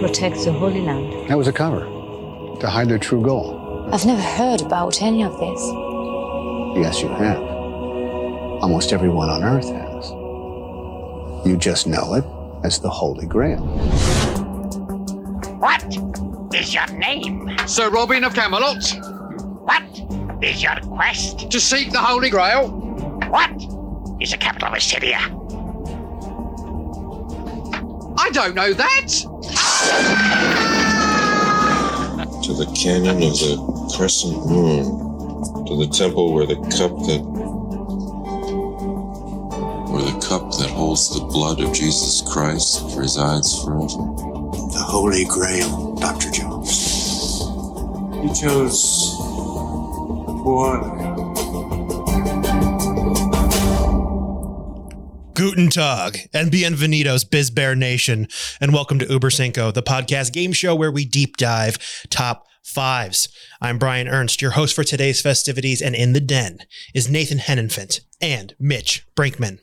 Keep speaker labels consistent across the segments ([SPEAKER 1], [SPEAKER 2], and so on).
[SPEAKER 1] protect the Holy Land.
[SPEAKER 2] That was a cover to hide their true goal.
[SPEAKER 1] I've never heard about any of this.
[SPEAKER 2] Yes, you have. Almost everyone on Earth has. You just know it as the Holy Grail.
[SPEAKER 3] What is your name?
[SPEAKER 4] Sir Robin of Camelot,
[SPEAKER 3] What is your quest?
[SPEAKER 4] to seek the Holy Grail.
[SPEAKER 3] What is the capital of Assyria?
[SPEAKER 4] I don't know that.
[SPEAKER 5] to the canyon of the crescent moon, to the temple where the cup that holds the blood of Jesus Christ resides forever.
[SPEAKER 2] The Holy Grail, Dr. Jones.
[SPEAKER 5] You chose one.
[SPEAKER 6] Guten Tag and bienvenidos, BizBear Nation, and welcome to Uber Cinco, the podcast game show where we deep dive top fives. I'm Brian Ernst, your host for today's festivities, and in the den is Nathan Hennenfant and Mitch Brinkman.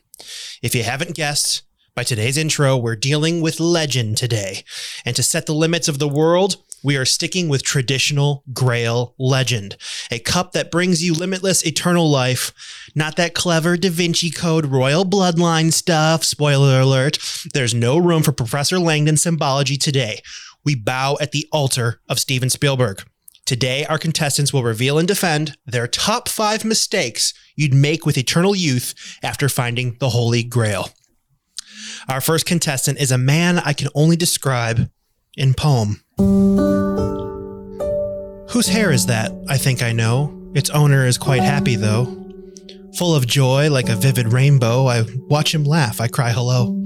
[SPEAKER 6] If you haven't guessed, by today's intro, we're dealing with legend today. And to set the limits of the world, we are sticking with traditional Grail legend, a cup that brings you limitless eternal life, not that clever Da Vinci Code royal bloodline stuff. Spoiler alert. There's no room for Professor Langdon symbology today. We bow at the altar of Steven Spielberg. Today, our contestants will reveal and defend their top five mistakes you'd make with eternal youth after finding the Holy Grail. Our first contestant is a man I can only describe in poem. Whose hair is that? I think I know. Its owner is quite happy, though. Full of joy, like a vivid rainbow, I watch him laugh. I cry hello.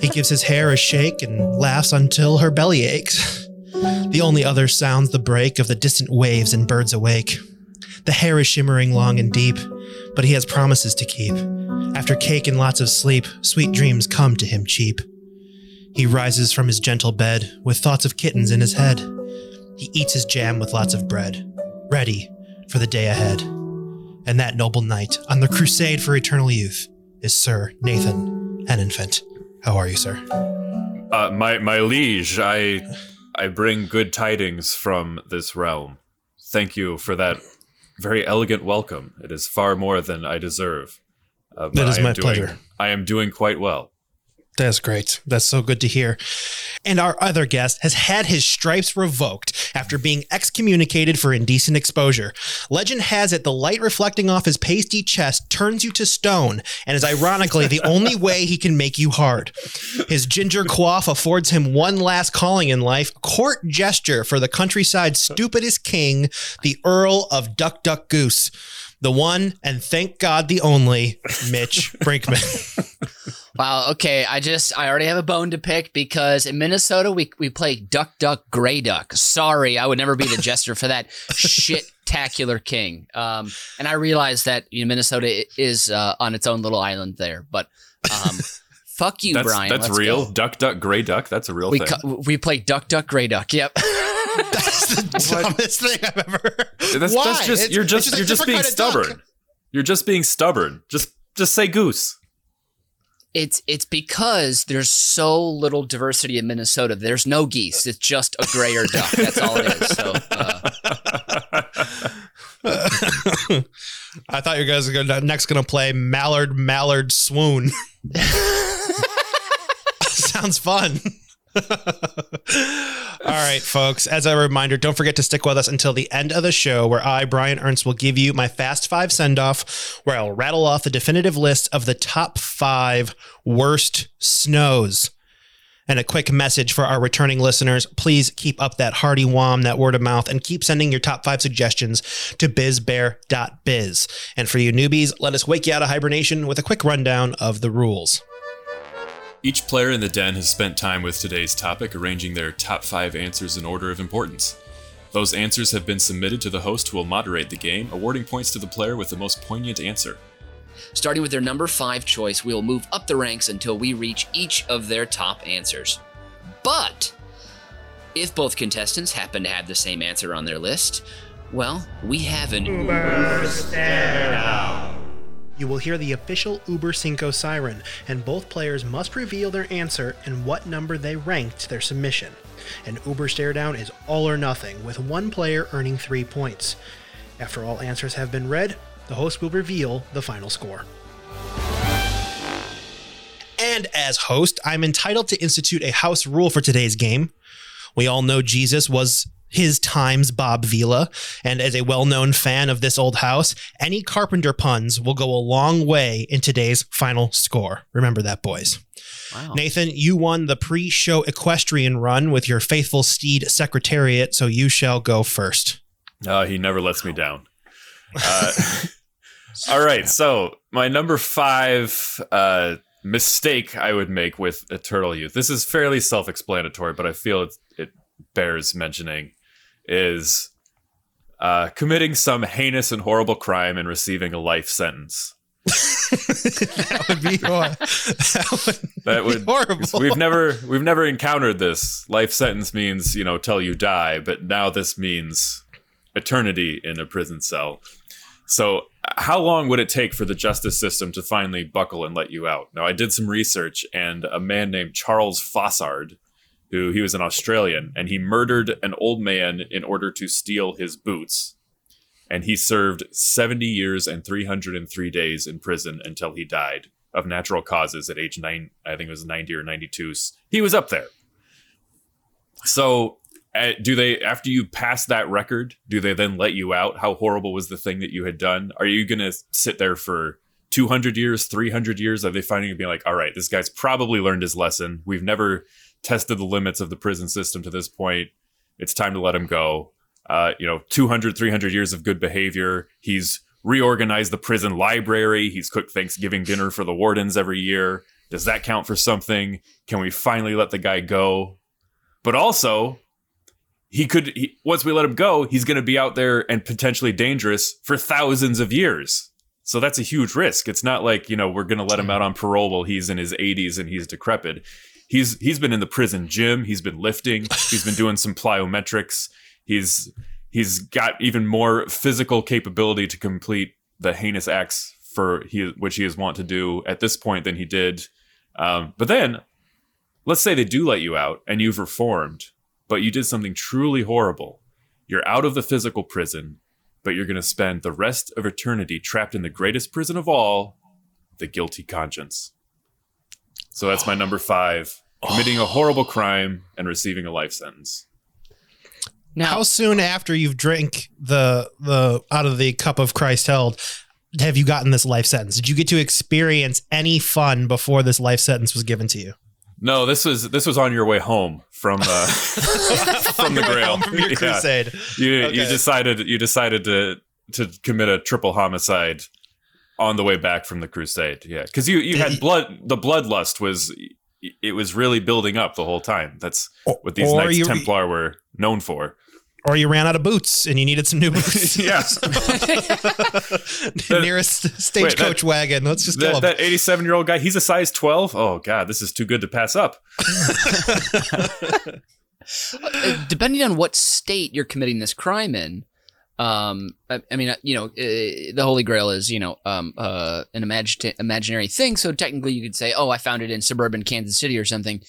[SPEAKER 6] he gives his hair a shake and laughs until her belly aches. The only other sounds the break of the distant waves and birds awake. The hair is shimmering long and deep, but he has promises to keep. After cake and lots of sleep, sweet dreams come to him cheap. He rises from his gentle bed with thoughts of kittens in his head. He eats his jam with lots of bread, ready for the day ahead. And that noble knight on the crusade for eternal youth is Sir Nathan Hennenfant. How are you, sir?
[SPEAKER 7] Uh, my my liege, I I bring good tidings from this realm. Thank you for that very elegant welcome. It is far more than I deserve. Uh,
[SPEAKER 6] That is
[SPEAKER 7] I
[SPEAKER 6] my
[SPEAKER 7] doing-
[SPEAKER 6] pleasure.
[SPEAKER 7] I am doing quite well.
[SPEAKER 6] That's great. That's so good to hear. And our other guest has had his stripes revoked after being excommunicated for indecent exposure. Legend has it the light reflecting off his pasty chest turns you to stone and is ironically the only way he can make you hard. His ginger coif affords him one last calling in life, court gesture for the countryside's stupidest king, the Earl of Duck Duck Goose. The one and thank God the only Mitch Brinkman.
[SPEAKER 8] Wow. Okay. I just I already have a bone to pick because in Minnesota we we play duck duck gray duck. Sorry, I would never be the jester for that shit tacular king. Um, and I realize that you know, Minnesota is uh, on its own little island there, but um, fuck you,
[SPEAKER 7] That's
[SPEAKER 8] Brian.
[SPEAKER 7] that's
[SPEAKER 8] Let's
[SPEAKER 7] real.
[SPEAKER 8] go.
[SPEAKER 7] Duck, duck, gray duck. That's a real
[SPEAKER 8] We
[SPEAKER 7] thing.
[SPEAKER 8] cu- we play duck duck gray duck. Yep.
[SPEAKER 6] That's the dumbest thing I've ever heard.
[SPEAKER 7] that's,
[SPEAKER 6] Why?
[SPEAKER 7] that's just you're
[SPEAKER 6] it's
[SPEAKER 7] just you're just being stubborn. You're just being stubborn. Just just say goose.
[SPEAKER 8] It's it's because there's so little diversity in Minnesota. There's no geese. It's just a grayer duck. That's all it is. So uh,
[SPEAKER 6] I thought you guys were gonna, next going to play Mallard, Mallard, Swoon. Sounds fun. All right, folks. As a reminder, don't forget to stick with us until the end of the show, where I, Brian Ernst, will give you my Fast Five send off, where I'll rattle off the definitive list of the top five worst snows. And a quick message for our returning listeners please keep up that hearty wham, that word of mouth, and keep sending your top five suggestions to bizbear.biz. And for you newbies, let us wake you out of hibernation with a quick rundown of the rules.
[SPEAKER 7] Each player in the den has spent time with today's topic arranging their top five answers in order of importance. Those answers have been submitted to the host who will moderate the game, awarding points to the player with the most poignant answer.
[SPEAKER 8] Starting with their number five choice, we'll move up the ranks until we reach each of their top answers. But if both contestants happen to have the same answer on their list, well, we have an
[SPEAKER 6] You will hear the official Uber Cinco siren, and both players must reveal their answer and what number they ranked their submission. An Uber stare down is all or nothing, with one player earning three points. After all answers have been read, the host will reveal the final score. And as host, I'm entitled to institute a house rule for today's game. We all know Jesus was his time's Bob Vila, and as a well known fan of this old house, any carpenter puns will go a long way in today's final score. Remember that, boys.
[SPEAKER 8] wow.
[SPEAKER 6] Nathan, you won the pre show equestrian run with your faithful steed Secretariat, so you shall go first.
[SPEAKER 7] Uh, he never lets me down. Uh, all right, so my number five uh, mistake I would make with Eternal Youth. This is fairly self-explanatory, but I feel it, it bears mentioning. Is uh, committing some heinous and horrible crime and receiving a life sentence.
[SPEAKER 6] that would be, that would
[SPEAKER 7] That would
[SPEAKER 6] horrible.
[SPEAKER 7] we've never we've never encountered this. Life sentence means you know till you die, but now this means eternity in a prison cell. So, how long would it take for the justice system to finally buckle and let you out? Now, I did some research, and a man named Charles Fossard, who he was an Australian, and he murdered an old man in order to steal his boots. And he served 70 years and 303 days in prison until he died of natural causes at age nine. I think it was 90 or 92. He was up there. So, uh, do they, after you pass that record, do they then let you out? How horrible was the thing that you had done? Are you going to sit there for 200 years, 300 years? Are they finding to being like, all right, this guy's probably learned his lesson. We've never tested the limits of the prison system to this point. It's time to let him go. Uh, you know, 200, 300 years of good behavior. He's reorganized the prison library. He's cooked Thanksgiving dinner for the wardens every year. Does that count for something? Can we finally let the guy go? But also, he could he, once we let him go, he's going to be out there and potentially dangerous for thousands of years. So that's a huge risk. It's not like you know we're going to let him out on parole while he's in his 80s and he's decrepit. He's he's been in the prison gym. He's been lifting. He's been doing some plyometrics. He's he's got even more physical capability to complete the heinous acts for he which he is wont to do at this point than he did. Um, but then, let's say they do let you out and you've reformed, but you did something truly horrible. You're out of the physical prison, but you're going to spend the rest of eternity trapped in the greatest prison of all, the guilty conscience. So that's my number five: committing a horrible crime and receiving a life sentence.
[SPEAKER 8] Now,
[SPEAKER 6] How soon after you've drank the the out of the cup of Christ held have you gotten this life sentence? Did you get to experience any fun before this life sentence was given to you?
[SPEAKER 7] No, this was this was on your way home from uh, from the Grail
[SPEAKER 6] home from your crusade.
[SPEAKER 7] You you
[SPEAKER 6] Okay.
[SPEAKER 7] decided you decided to to commit a triple homicide on the way back from the crusade. Yeah, because you you had blood. The bloodlust was it was really building up the whole time. That's what these
[SPEAKER 6] Or
[SPEAKER 7] Knights
[SPEAKER 6] you-
[SPEAKER 7] Templar were known for.
[SPEAKER 6] Or you ran out of boots and you needed some new boots.
[SPEAKER 7] Yes.
[SPEAKER 6] The nearest stagecoach wagon. Let's just kill
[SPEAKER 7] that that 87 year old guy, he's a size 12. Oh god, this is too good to pass up.
[SPEAKER 8] uh, depending on what state you're committing this crime in, um, I, I mean, uh, you know, uh, the Holy Grail is, you know, um, uh, an imagine- imaginary thing. So technically, you could say, "Oh, I found it in suburban Kansas City or something."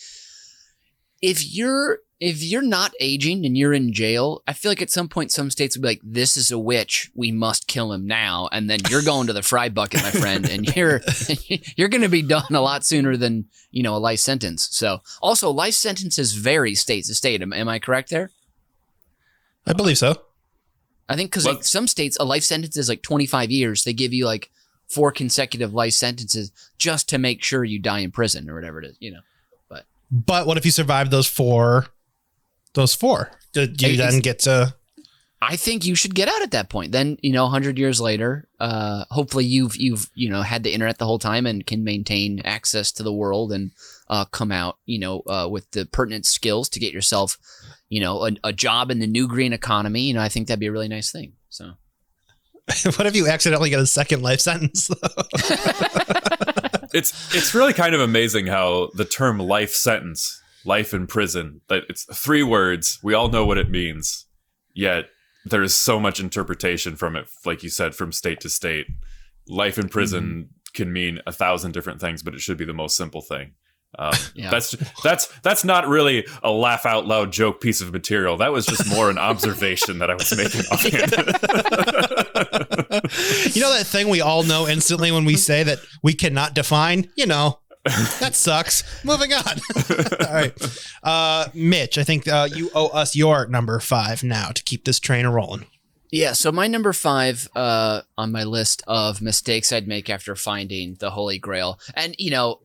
[SPEAKER 8] If you're if you're not aging and you're in jail, I feel like at some point some states would be like, "This is a witch. We must kill him now." And then you're going to the fry bucket, my friend, and you're you're going to be done a lot sooner than you know a life sentence. So, also, life sentences vary state to state. Am, am I correct there?
[SPEAKER 6] I believe so.
[SPEAKER 8] I think because like some states, a life sentence is like 25 years. They give you like four consecutive life sentences just to make sure you die in prison or whatever it is. You know.
[SPEAKER 6] But but what if you survive those four? Those four. Do, do you
[SPEAKER 8] Hey,
[SPEAKER 6] then get to?
[SPEAKER 8] I think you should get out at that point. Then you know, hundred years later, uh, hopefully you've you've you know had the internet the whole time and can maintain access to the world and uh, come out you know uh, with the pertinent skills to get yourself you know a, a job in the new green economy. You know, I think that'd be a really nice thing. So
[SPEAKER 6] what if you accidentally get a second life sentence?
[SPEAKER 7] It's it's really kind of amazing how the term life sentence, life in prison, that it's three words. We all know what it means. Yet there is so much interpretation from it, like you said, from state to state. Life in prison mm-hmm. can mean a thousand different things, but it should be the most simple thing. Um,
[SPEAKER 8] Yeah.
[SPEAKER 7] That's that's that's not really a laugh out loud joke piece of material. That was just more an observation that I was making offhand.
[SPEAKER 6] you know that thing we all know instantly when we say that we cannot define? You know, that sucks. Moving on. all right. Uh, Mitch, I think uh, you owe us your number five now to keep this train rolling.
[SPEAKER 8] Yeah, so my number five uh, on my list of mistakes I'd make after finding the Holy Grail, and you know,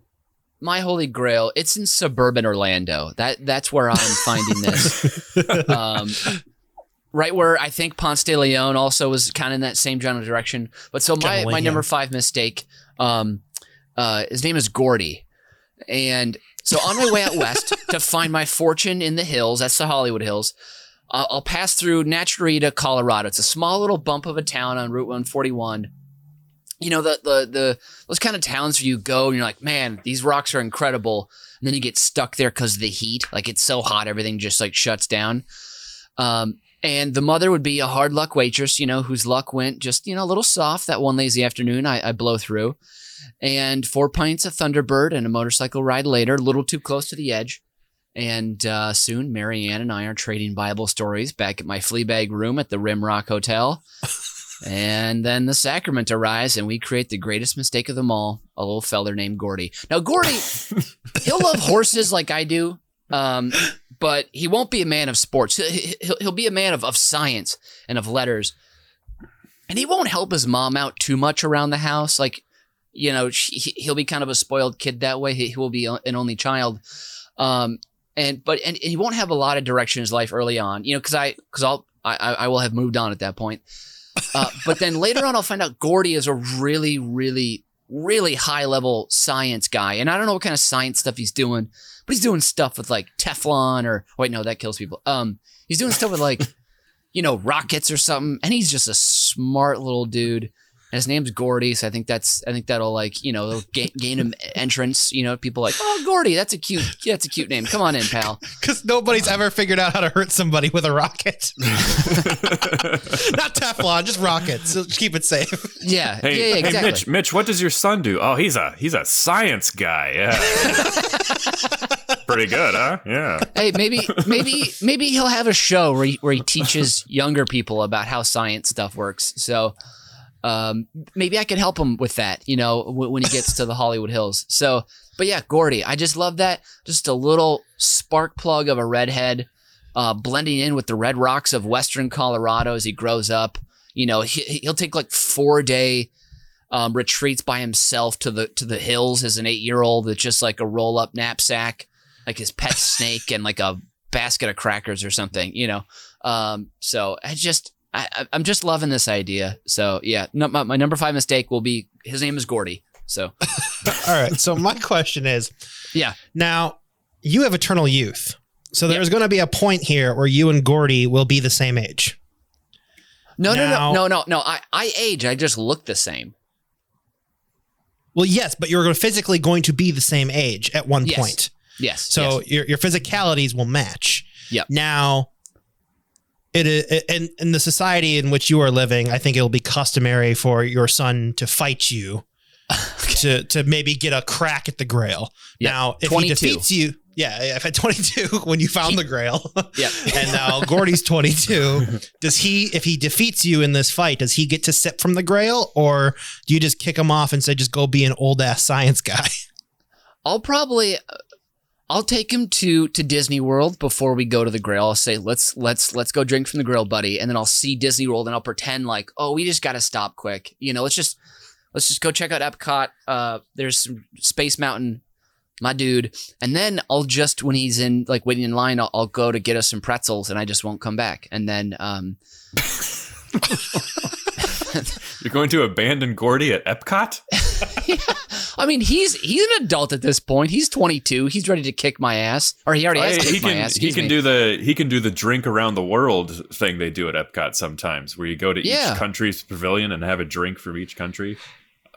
[SPEAKER 8] my Holy Grail, it's in suburban Orlando. That that's where I'm finding this. um, right where I think Ponce de Leon also was kind of in that same general direction. But so my, my number five mistake, um, uh, his name is Gordy, and so on my way out west to find my fortune in the hills, that's the Hollywood Hills. Uh, I'll pass through Naturita, Colorado. It's a small little bump of a town on Route 141. You know the the the those kind of towns where you go and you're like, man, these rocks are incredible, and then you get stuck there because of the heat. Like it's so hot, everything just like shuts down. Um, and the mother would be a hard luck waitress, you know, whose luck went just you know a little soft that one lazy afternoon. I, I blow through, and four pints of Thunderbird and a motorcycle ride later, a little too close to the edge. And uh, soon, Marianne and I are trading Bible stories back at my Fleabag room at the Rimrock Hotel. And then the sacrament arrives, and we create the greatest mistake of them all a little feller named Gordy. Now, Gordy, he'll love horses like I do, um, but he won't be a man of sports. He'll, he'll, be a man of, of science and of letters. And he won't help his mom out too much around the house. Like, you know, she, he- he'll be kind of a spoiled kid that way. He, he will be an only child. Um, and but and, and he won't have a lot of direction in his life early on, you know, because I because I'll I I will have moved on at that point. Uh, but then later on, I'll find out Gordy is a really really really high level science guy, and I don't know what kind of science stuff he's doing, but he's doing stuff with like Teflon or wait no that kills people. Um, he's doing stuff with like you know rockets or something, and he's just a smart little dude. And his name's Gordy, so I think that's I think that'll like you know gain, gain him entrance. You know, people like oh Gordy, that's a cute that's a cute name. Come on in, pal.
[SPEAKER 6] Because nobody's ever figured out how to hurt somebody with a rocket. Not Teflon, just rockets. So just keep it safe.
[SPEAKER 8] Yeah,
[SPEAKER 7] Hey,
[SPEAKER 8] yeah, yeah,
[SPEAKER 7] hey,
[SPEAKER 8] exactly.
[SPEAKER 7] Mitch, Mitch, what does your son do? Oh, he's a he's a science guy. Yeah, pretty good, huh? Yeah.
[SPEAKER 8] hey, maybe maybe maybe he'll have a show where he, where he teaches younger people about how science stuff works. So um, maybe I could help him with that, you know, w- when he gets to the Hollywood Hills. So, but yeah, Gordy, I just love that. Just a little spark plug of a redhead, uh, blending in with the red rocks of Western Colorado as he grows up. You know, he, he'll take like four day um, retreats by himself to the to the hills as an eight year old with just like a roll up knapsack, like his pet snake and like a basket of crackers or something. You know, um, so I just I, I'm just loving this idea. So yeah, no, my, my number five mistake will be his name is Gordy. So
[SPEAKER 6] All right. So my question is
[SPEAKER 8] yeah,
[SPEAKER 6] now you have eternal youth. So there's going to be a point here where you and Gordy will be the same age.
[SPEAKER 8] no,
[SPEAKER 6] Now-
[SPEAKER 8] no, no, no, no, no. I I age. I just look the same.
[SPEAKER 6] Well, yes, but you're physically going to be the same age at one
[SPEAKER 8] Yes.
[SPEAKER 6] point.
[SPEAKER 8] Yes.
[SPEAKER 6] So
[SPEAKER 8] yes.
[SPEAKER 6] your your physicalities will match.
[SPEAKER 8] Yep.
[SPEAKER 6] Now, it is in in the society in which you are living. I think it will be customary for your son to fight you to to maybe get a crack at the Grail.
[SPEAKER 8] Yep.
[SPEAKER 6] Now, if
[SPEAKER 8] 22.
[SPEAKER 6] he defeats you, yeah, if at 22 when you found the Grail,
[SPEAKER 8] Yep.
[SPEAKER 6] and now Gordy's 22, does he if he defeats you in this fight, does he get to sip from the Grail, or do you just kick him off and say just go be an old ass science guy?
[SPEAKER 8] I'll probably I'll take him to to Disney World before we go to the Grail. I'll say let's let's let's go drink from the Grail, buddy, and then I'll see Disney World and I'll pretend like oh we just got to stop quick. You know, let's just let's just go check out Epcot. Uh, there's some Space Mountain, my dude, and then I'll just when he's in like waiting in line, I'll, I'll go to get us some pretzels, and I just won't come back. And then um,
[SPEAKER 7] You're going to abandon Gordy at Epcot?
[SPEAKER 8] I mean, he's he's an adult at this point. He's 22. He's ready to kick my ass, or he already has kicked
[SPEAKER 7] he
[SPEAKER 8] my
[SPEAKER 7] can
[SPEAKER 8] ass.
[SPEAKER 7] he can
[SPEAKER 8] me.
[SPEAKER 7] do the he can do the drink around the world thing they do at Epcot sometimes, where you go to
[SPEAKER 8] Yeah.
[SPEAKER 7] each country's pavilion and have a drink from each country.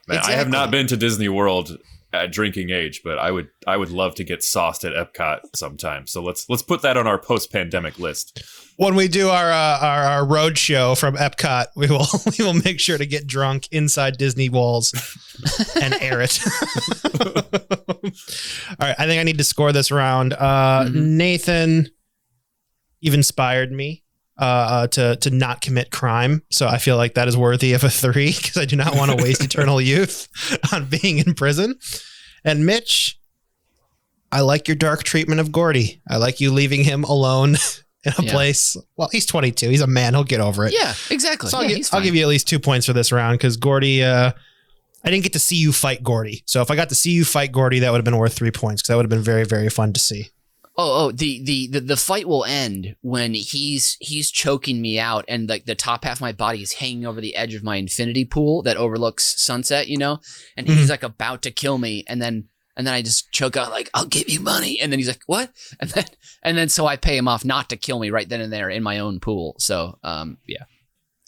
[SPEAKER 7] Man, I have not been to Disney World at drinking age, but I would I would love to get sauced at Epcot sometime. So let's let's put that on our post pandemic list.
[SPEAKER 6] When we do our uh, our, our road show from Epcot, we will we will make sure to get drunk inside Disney walls and air it. All right, I think I need to score this round. Uh,
[SPEAKER 8] Mhm.
[SPEAKER 6] Nathan, you've inspired me uh, to to not commit crime, so I feel like that is worthy of a three because I do not want to waste eternal youth on being in prison. And Mitch, I like your dark treatment of Gordy. I like you leaving him alone in a
[SPEAKER 8] Yeah.
[SPEAKER 6] place. Well, he's 22. He's a man. He'll get over it.
[SPEAKER 8] Yeah, exactly.
[SPEAKER 6] So I'll,
[SPEAKER 8] yeah,
[SPEAKER 6] gi- I'll give you at least two points for this round because Gordy, uh, I didn't get to see you fight Gordy. So if I got to see you fight Gordy, that would have been worth three points because that would have been very, very fun to see.
[SPEAKER 8] Oh, oh, the, the the the fight will end when he's he's choking me out, and like the top half of my body is hanging over the edge of my infinity pool that overlooks sunset, you know, and
[SPEAKER 6] Mm-hmm.
[SPEAKER 8] he's like about to kill me, and then and then I just choke out like I'll give you money, and then he's like what, and then and then so I pay him off not to kill me right then and there in my own pool. So um yeah,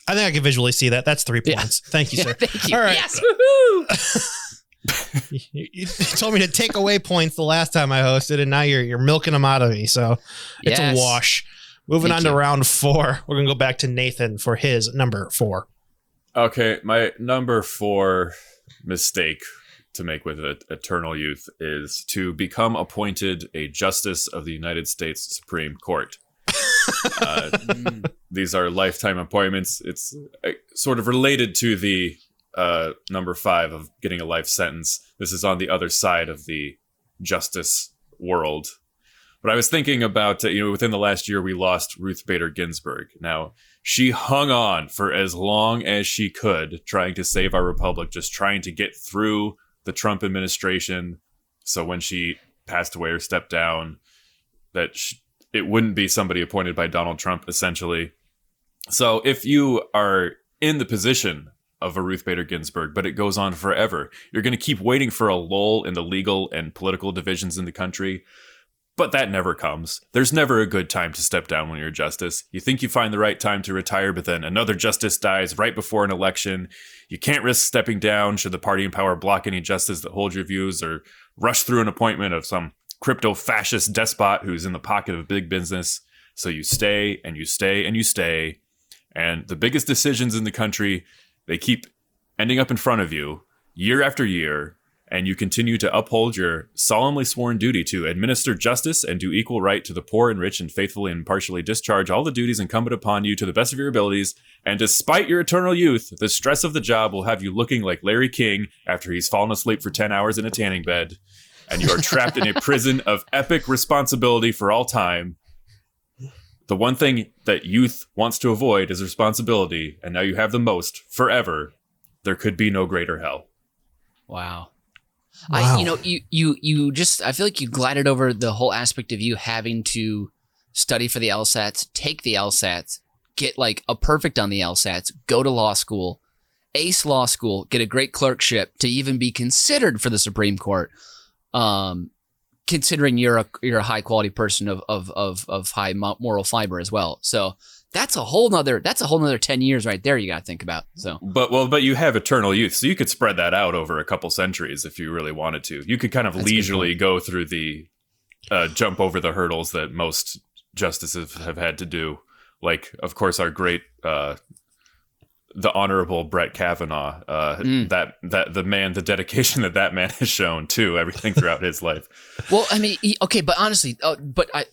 [SPEAKER 6] I think I can visually see that. That's three
[SPEAKER 8] Yeah.
[SPEAKER 6] points. Thank you, sir.
[SPEAKER 8] thank you.
[SPEAKER 6] All right.
[SPEAKER 8] Yes!
[SPEAKER 6] you, you told me to take away points the last time I hosted, and now you're you're milking them out of me. So it's
[SPEAKER 8] Yes.
[SPEAKER 6] a wash. Moving
[SPEAKER 8] Thank
[SPEAKER 6] on to
[SPEAKER 8] you.
[SPEAKER 6] round four, we're gonna go back to Nathan for his number four.
[SPEAKER 7] Okay, my number four mistake to make with it, Eternal Youth is to become appointed a Justice of the United States Supreme Court. uh, these are lifetime appointments. It's uh, sort of related to the uh, number five of getting a life sentence. This is on the other side of the justice world. But I was thinking about, uh, you know, within the last year, we lost Ruth Bader Ginsburg. Now, she hung on for as long as she could, trying to save our republic, just trying to get through the Trump administration. So when she passed away or stepped down, that sh- it wouldn't be somebody appointed by Donald Trump, essentially. So if you are in the position of a Ruth Bader Ginsburg, but it goes on forever, you're going to keep waiting for a lull in the legal and political divisions in the country. But that never comes. There's never a good time to step down when you're a justice. You think you find the right time to retire, but then another justice dies right before an election. You can't risk stepping down should the party in power block any justice that holds your views or rush through an appointment of some crypto fascist despot who's in the pocket of big business. So you stay and you stay and you stay. And the biggest decisions in the country, they keep ending up in front of you year after year. And you continue to uphold your solemnly sworn duty to administer justice and do equal right to the poor and rich and faithfully and impartially discharge all the duties incumbent upon you to the best of your abilities. And despite your eternal youth, the stress of the job will have you looking like Larry King after he's fallen asleep for 10 hours in a tanning bed. And you are trapped in a prison of epic responsibility for all time. The one thing that youth wants to avoid is responsibility, and now you have the most forever. There could be no greater hell.
[SPEAKER 8] Wow.
[SPEAKER 6] Wow.
[SPEAKER 8] I, you know, you, you, you just, I feel like you glided over the whole aspect of you having to study for the LSATs, take the LSATs, get like a perfect on the LSATs, go to law school, ace law school, get a great clerkship to even be considered for the Supreme Court. Um, considering you're a, you're a high quality person of, of, of, of high moral fiber as well. So that's a whole nother, that's a whole nother 10 years right there. You got to think about. So
[SPEAKER 7] But well, but you have eternal youth, so you could spread that out over a couple centuries if you really wanted to. You could kind of
[SPEAKER 8] That's
[SPEAKER 7] leisurely go through the uh, jump over the hurdles that most justices have had to do. Like, of course, our great uh, the honorable Brett Kavanaugh. Uh,
[SPEAKER 8] Mm.
[SPEAKER 7] That that the man, the dedication that that man has shown to everything throughout his life.
[SPEAKER 8] Well, I mean, he, okay, but honestly, uh, but I,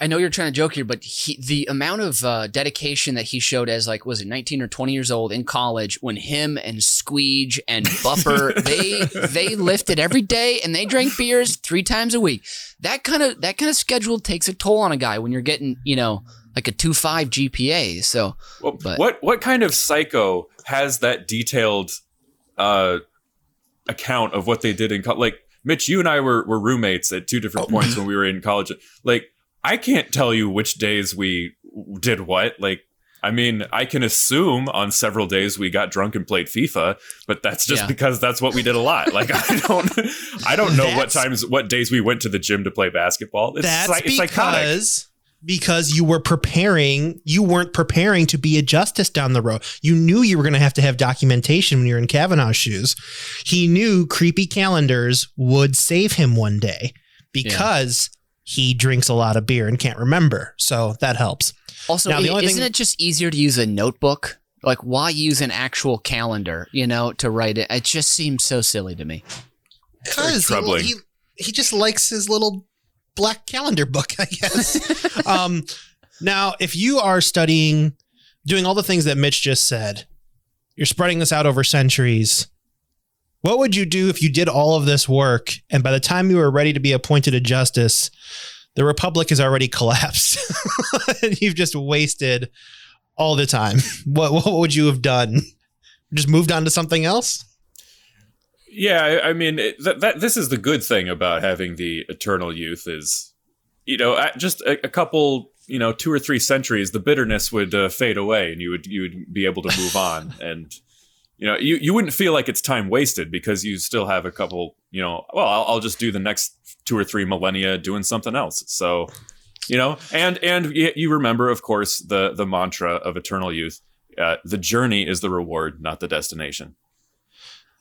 [SPEAKER 8] I know you're trying to joke here, but he, the amount of uh, dedication that he showed as like, was it 19 or 20 years old in college when him and Squeege and Buffer they they lifted every day and they drank beers three times a week. That kind of that kind of schedule takes a toll on a guy when you're getting you know like a two five GPA. So
[SPEAKER 7] Well, what what kind of psycho has that detailed uh, account of what they did in college? Like Mitch, you and I were were roommates at two different points when we were in college. Like I can't tell you which days we did what. Like I mean, I can assume on several days we got drunk and played FIFA, but that's just
[SPEAKER 8] Yeah.
[SPEAKER 7] because that's what we did a lot. Like I don't, I don't know what times, what days we went to the gym to play basketball. It's,
[SPEAKER 6] That's
[SPEAKER 7] psy- it's psychotic.
[SPEAKER 6] because because you were preparing. You weren't preparing to be a justice down the road. You knew you were going to have to have documentation when you're in Kavanaugh's shoes. He knew creepy calendars would save him one day because he drinks a lot of beer and can't remember. So that helps.
[SPEAKER 8] Also,
[SPEAKER 6] Now,
[SPEAKER 8] isn't
[SPEAKER 6] thing-
[SPEAKER 8] it just easier to use a notebook? Like, why use an actual calendar, you know, to write it? It just seems so silly to me.
[SPEAKER 6] Because
[SPEAKER 7] troubling.
[SPEAKER 6] he, he just likes his little black calendar book, I guess. um, now, if you are studying, doing all the things that Mitch just said, you're spreading this out over centuries. What would you do if you did all of this work and by the time you were ready to be appointed a justice, the republic has already collapsed and you've just wasted all the time? What what would you have done? Just moved on to something else?
[SPEAKER 7] Yeah, I, I mean, it, that, that this is the good thing about having the eternal youth is, you know, just a, a couple, you know, two or three centuries, the bitterness would uh, fade away, and you would you would be able to move on, and you know, you you wouldn't feel like it's time wasted because you still have a couple, you know, well, I'll, I'll just do the next two or three millennia doing something else. So, you know, and and you remember, of course, the the mantra of eternal youth: uh, the journey is the reward, not the destination.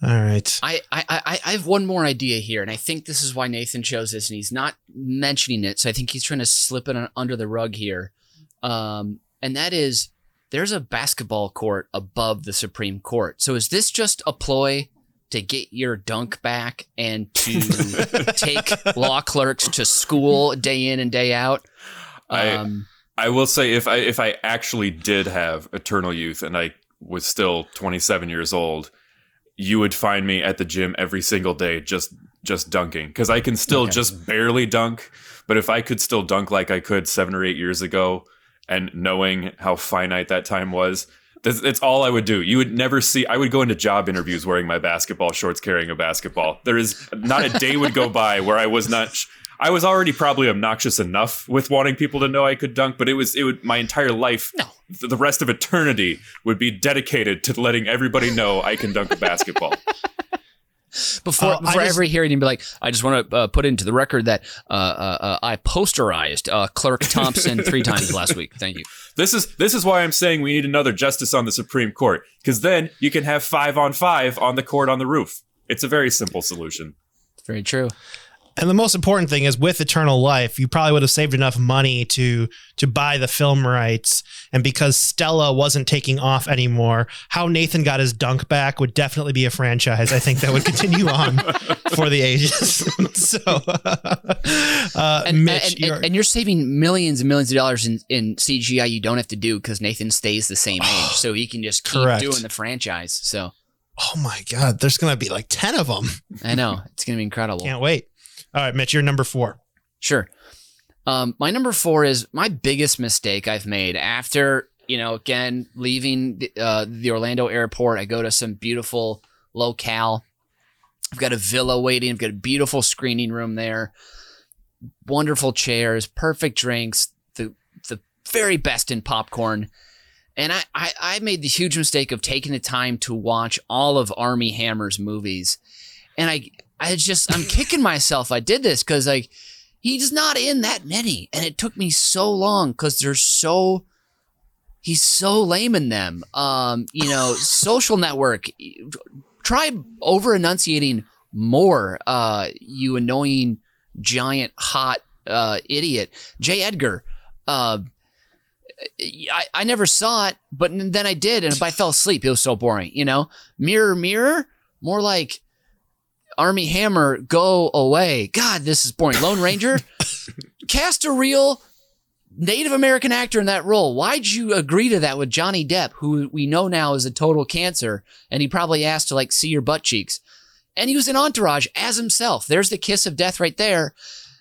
[SPEAKER 6] All right.
[SPEAKER 8] I, I, I, I have one more idea here, and I think this is why Nathan chose this, and he's not mentioning it, so I think he's trying to slip it under the rug here. Um, and that is, there's a basketball court above the Supreme Court. So is this just a ploy to get your dunk back and to take law clerks to school day in and day out?
[SPEAKER 7] I-
[SPEAKER 8] Um,
[SPEAKER 7] I will say if I if I actually did have eternal youth and I was still 27 years old, you would find me at the gym every single day just just dunking because I can still
[SPEAKER 8] Okay.
[SPEAKER 7] just barely dunk, but if I could still dunk like I could 7 or 8 years ago and knowing how finite that time was, that's, that's all I would do. You would never see I would go into job interviews wearing my basketball shorts carrying a basketball. There is not a day would go by where I was not sh- I was already probably obnoxious enough with wanting people to know I could dunk, but it was it would my entire life,
[SPEAKER 8] No.
[SPEAKER 7] th- the rest of eternity would be dedicated to letting everybody know I can dunk a basketball.
[SPEAKER 8] Before,
[SPEAKER 6] I
[SPEAKER 8] before
[SPEAKER 6] just-
[SPEAKER 8] every hearing, you'd be like, I just want to uh, put into the record that uh, uh, uh, I posterized uh, Clerk Thompson three times last week. Thank you.
[SPEAKER 7] This is this is why I'm saying we need another justice on the Supreme Court because then you can have five on five on the court on the roof. It's a very simple solution.
[SPEAKER 8] Very true.
[SPEAKER 6] And the most important thing is with Eternal Life, you probably would have saved enough money to to buy the film rights. And because Stella wasn't taking off anymore, how Nathan got his dunk back would definitely be a franchise. I think that would continue on for the ages. so, uh,
[SPEAKER 8] And,
[SPEAKER 6] Mitch,
[SPEAKER 8] and,
[SPEAKER 6] you're-
[SPEAKER 8] and, and you're saving millions and millions of dollars in, in CGI you don't have to do because Nathan stays the same age. So he can just keep
[SPEAKER 6] Correct.
[SPEAKER 8] doing the franchise. So
[SPEAKER 6] oh my God, there's going to be like 10 of them.
[SPEAKER 8] I know. It's going to be incredible.
[SPEAKER 6] Can't wait. All right, Mitch, you're number four.
[SPEAKER 8] Sure. Um, my number four is my biggest mistake I've made after, you know, again, leaving the, uh, the Orlando airport. I go to some beautiful locale. I've got a villa waiting. I've got a beautiful screening room there, wonderful chairs, perfect drinks, the the very best in popcorn. And I, I, I made the huge mistake of taking the time to watch all of Armie Hammer's movies. And I I just I'm kicking myself I did this because like he's not in that many. And it took me so long because they're so he's so lame in them. Um, you know, social network. Try over enunciating more, uh, you annoying giant hot uh idiot. J. Edgar. Uh I, I never saw it, but then I did, and I fell asleep. It was so boring, you know. Mirror, mirror, more like Armie Hammer, go away. God, this is boring. Lone Ranger, cast a real Native American actor in that role. Why'd you agree to that with Johnny Depp, who we know now is a total cancer, and he probably asked to like see your butt cheeks, and he was in Entourage as himself. There's the kiss of death right there,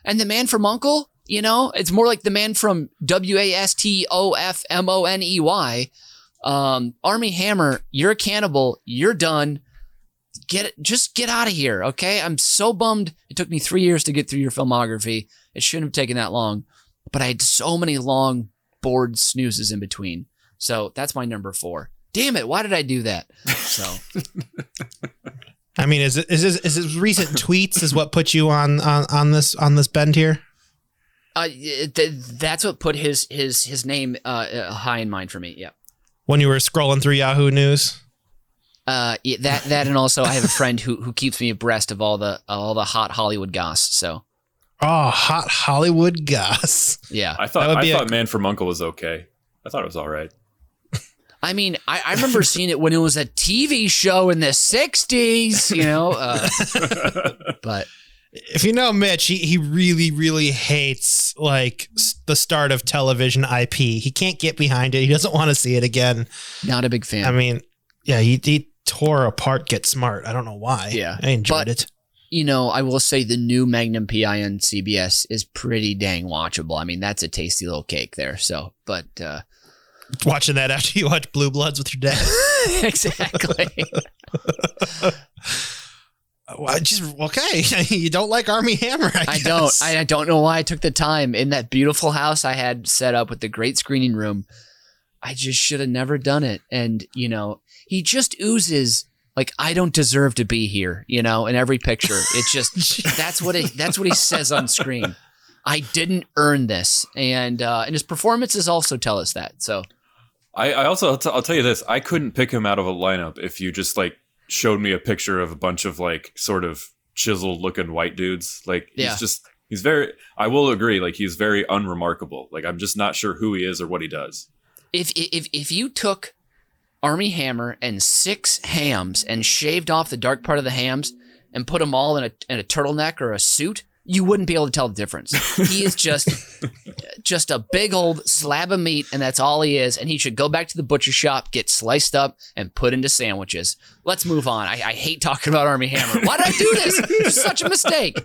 [SPEAKER 8] and the man from Uncle. You know, it's more like the man from W A S T O F M O N E Y. Um, Armie Hammer, you're a cannibal. You're done. Get it. Just get out of here. Okay. I'm so bummed. It took me three years to get through your filmography. It shouldn't have taken that long, but I had so many long bored snoozes in between. So that's my number four. Damn it! Why did I do that? So
[SPEAKER 6] I mean, is it is this, is his recent tweets is what put you on on on this on this bend here?
[SPEAKER 8] uh, th- that's what put his his his name uh, uh, high in mind for me. Yeah.
[SPEAKER 6] When you were scrolling through Yahoo News?
[SPEAKER 8] Uh, yeah, that that and also I have a friend who who keeps me abreast of all the all the hot Hollywood goss. So
[SPEAKER 6] Oh, hot Hollywood goss.
[SPEAKER 8] yeah,
[SPEAKER 7] I thought I
[SPEAKER 6] be a-
[SPEAKER 7] thought Man from Uncle was okay. I thought it was all right.
[SPEAKER 8] I mean, I, I remember seeing it when it was a TV show in the '60s. You know, uh, but
[SPEAKER 6] If you know Mitch, he, he really, really hates like the start of television IP. He can't get behind it. He doesn't want to see it again.
[SPEAKER 8] not a big fan.
[SPEAKER 6] I mean, yeah, he, he tore apart Get Smart. I don't know why.
[SPEAKER 8] Yeah,
[SPEAKER 6] I enjoyed
[SPEAKER 8] but-
[SPEAKER 6] it.
[SPEAKER 8] you know, I will say the new Magnum PI on CBS is pretty dang watchable. I mean, that's a tasty little cake there. So, but uh,
[SPEAKER 6] Watching that after you watch Blue Bloods with your dad.
[SPEAKER 8] exactly.
[SPEAKER 6] well, just okay. you don't like Armie Hammer. I,
[SPEAKER 8] I don't. I, I don't know why I took the time in that beautiful house I had set up with the great screening room. I just should have never done it. And you know, he just oozes like I don't deserve to be here. You know, in every picture, it just that's what it that's what he says on screen. I didn't earn this, and uh, and his performances also tell us that. So
[SPEAKER 7] I, I also I'll, t- I'll tell you this: I couldn't pick him out of a lineup if you just like showed me a picture of a bunch of like sort of chiseled looking white dudes. Like
[SPEAKER 8] Yeah.
[SPEAKER 7] he's just he's very. I will agree. Like he's very unremarkable. Like I'm just not sure who he is or what he does.
[SPEAKER 8] if if if you took Armie Hammer and six hams and shaved off the dark part of the hams and put them all in a in a turtleneck or a suit, you wouldn't be able to tell the difference. He is just just a big old slab of meat, and that's all he is. And he should go back to the butcher shop, get sliced up, and put into sandwiches. Let's move on. I, I hate talking about Armie Hammer. Why did I do this? It's such a mistake.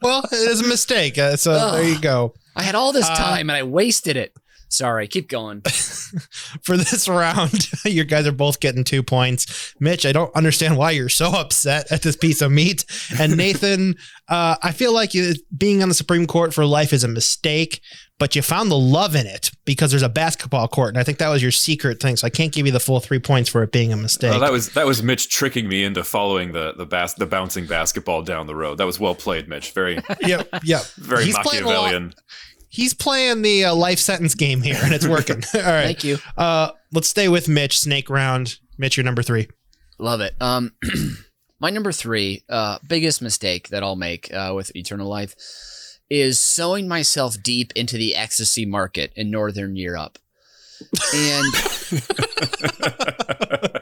[SPEAKER 6] Well, it is a mistake. Uh, so
[SPEAKER 8] Ugh.
[SPEAKER 6] there you go.
[SPEAKER 8] I had all this
[SPEAKER 6] Uh,
[SPEAKER 8] time and I wasted it. Sorry, keep going.
[SPEAKER 6] For this round, you guys are both getting two points. Mitch, I don't understand why you're so upset at this piece of meat. And Nathan, uh, I feel like you, being on the Supreme Court for life is a mistake, but you found the love in it because there's a basketball court. And I think that was your secret thing. So I can't give you the full three points for it being a mistake.
[SPEAKER 7] Oh, that was that was Mitch tricking me into following the the bas- the bouncing basketball down the road. That was well played, Mitch. Very
[SPEAKER 6] yep, yep.
[SPEAKER 7] very
[SPEAKER 6] He's playing a lot-
[SPEAKER 7] Machiavellian.
[SPEAKER 6] He's playing the uh, life sentence game here, and it's working. All right.
[SPEAKER 8] Thank you.
[SPEAKER 6] Uh, let's stay with Mitch. Snake round. Mitch, you're number three.
[SPEAKER 8] Love it. Um, my number three, uh, biggest mistake that I'll make uh, with Eternal Life is sowing myself deep into the ecstasy market in Northern Europe. And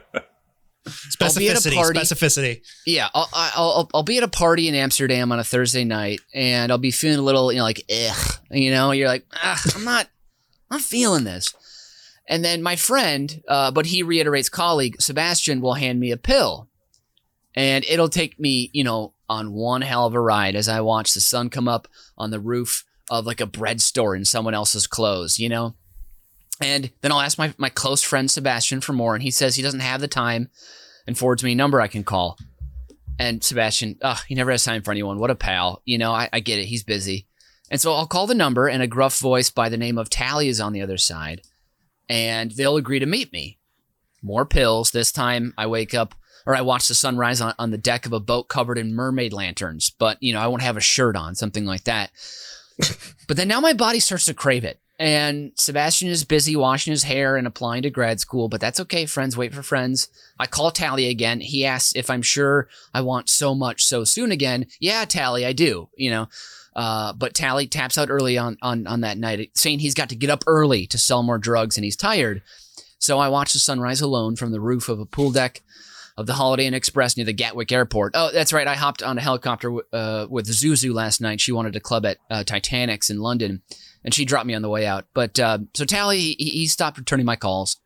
[SPEAKER 8] I'll be at a
[SPEAKER 6] Specificity.
[SPEAKER 8] party.
[SPEAKER 6] Specificity.
[SPEAKER 8] yeah, I'll, I'll, I'll, be at a party in Amsterdam on a Thursday night, and I'll be feeling a little, you know, like, ugh, you know, you're like, I'm not, I'm not feeling this. And then my friend, uh, but he reiterates colleague, Sebastian will hand me a pill. And it'll take me, you know, on one hell of a ride as I watch the sun come up on the roof of like a bread store in someone else's clothes, you know? And then I'll ask my, my close friend Sebastian for more, and he says he doesn't have the time and forwards me a number I can call. And Sebastian, ugh, he never has time for anyone. What a pal. You know, I, I get it. He's busy. And so I'll call the number, and a gruff voice by the name of Tally is on the other side, and they'll agree to meet me. More pills. This time I wake up or I watch the sunrise on, on the deck of a boat covered in mermaid lanterns, but you know, I won't have a shirt on, something like that. but then now my body starts to crave it. And Sebastian is busy washing his hair and applying to grad school, but that's okay. Friends wait for friends. I call Tally again. He asks if I'm sure I want so much so soon again. Yeah, Tally, I do, you know. Uh, but Tally taps out early on, on, on that night, saying he's got to get up early to sell more drugs and he's tired. So I watch the sunrise alone from the roof of a pool deck of the Holiday Inn Express near the Gatwick Airport. Oh, that's right. I hopped on a helicopter uh, with Zuzu last night. She wanted to club at uh, Titanic's in London, and she dropped me on the way out. But uh, so Tally, he, he stopped returning my calls.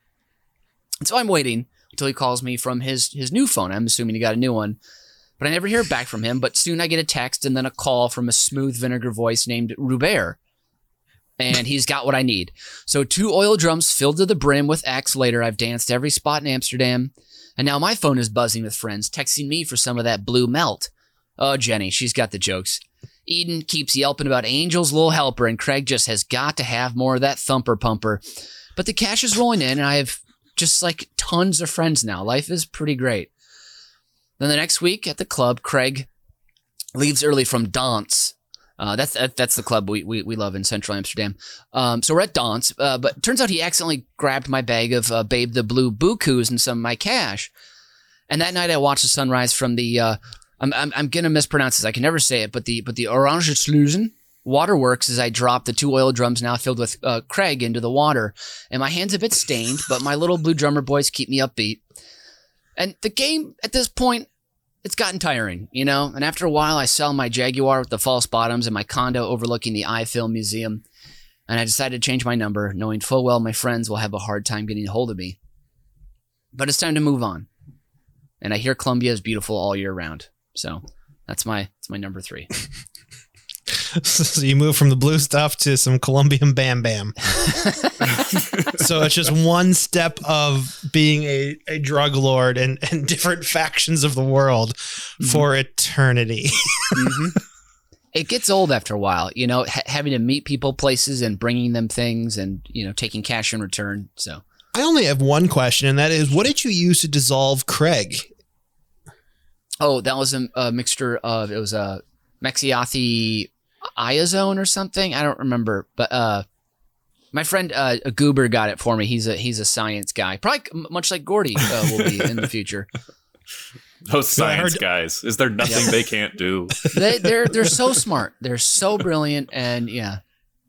[SPEAKER 8] And so I'm waiting until he calls me from his his new phone. I'm assuming he got a new one. But I never hear back from him. But soon I get a text and then a call from a smooth vinegar voice named Robert. And he's got what I need. So two oil drums filled to the brim with X later. I've danced every spot in Amsterdam. And now my phone is buzzing with friends texting me for some of that blue melt. Oh, Jenny, she's got the jokes. Eden keeps yelping about Angel's little helper, and Craig just has got to have more of that thumper pumper. But the cash is rolling in, and I have just like tons of friends now. Life is pretty great. Then the next week at the club, Craig leaves early from Dance. Uh, that's that, that's the club we, we, we love in Central Amsterdam. Um, so we're at Dance, uh, but turns out he accidentally grabbed my bag of uh, Babe the Blue Bukus and some of my cash. And that night I watched the sunrise from the uh, I'm, I'm I'm gonna mispronounce this. I can never say it, but the but the Orange Sluizen waterworks as I drop the two oil drums now filled with uh, Craig into the water, and my hands a bit stained, but my little blue drummer boys keep me upbeat. And the game at this point, it's gotten tiring, you know. And after a while, I sell my Jaguar with the false bottoms and my condo overlooking the Eye Film Museum, and I decided to change my number, knowing full well my friends will have a hard time getting a hold of me. But it's time to move on. And I hear Colombia is beautiful all year round. So that's my that's my number three.
[SPEAKER 6] so you move from the blue stuff to some Colombian Bam Bam. so it's just one step of being a, a drug lord and, and different factions of the world for eternity.
[SPEAKER 8] hmm It gets old after a while, you know, ha- having to meet people, places, and bringing them things, and you know, taking cash in return. So
[SPEAKER 6] I only have one question, and that is what did you use to dissolve Craig?
[SPEAKER 8] Oh, that was a, a mixture of it was a Mexiathi Iazone or something. I don't remember, but uh, my friend uh, Goober got it for me. He's a he's a science guy, probably much like Gordy uh, will be in the future.
[SPEAKER 7] Those science
[SPEAKER 6] heard-
[SPEAKER 7] guys. Is there nothing they can't do?
[SPEAKER 8] They, they're they're so smart. They're so brilliant, and yeah.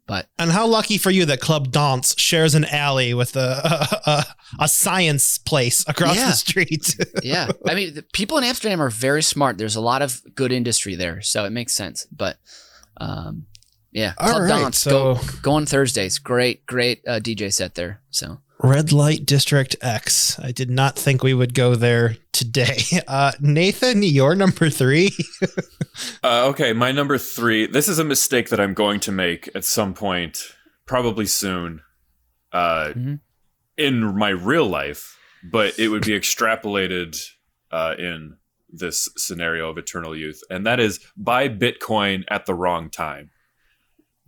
[SPEAKER 8] But
[SPEAKER 6] And how lucky for you that Club Dance shares an alley with a a, a, a science place across
[SPEAKER 8] Yeah.
[SPEAKER 6] the street.
[SPEAKER 8] yeah, I mean, the people in Amsterdam are very smart. There's a lot of good industry there, so it makes sense. But um, yeah, Club
[SPEAKER 6] right,
[SPEAKER 8] Dance
[SPEAKER 6] so-
[SPEAKER 8] go go on Thursdays. Great, great uh, DJ set there. So
[SPEAKER 6] Red Light District X. I did not think we would go there today. Uh, Nathan, you're number three.
[SPEAKER 7] Uh, okay, my number three. This is a mistake that I'm going to make at some point, probably soon, uh,
[SPEAKER 8] Mhm.
[SPEAKER 7] in my real life, but it would be extrapolated uh, in this scenario of eternal youth, and that is buy Bitcoin at the wrong time.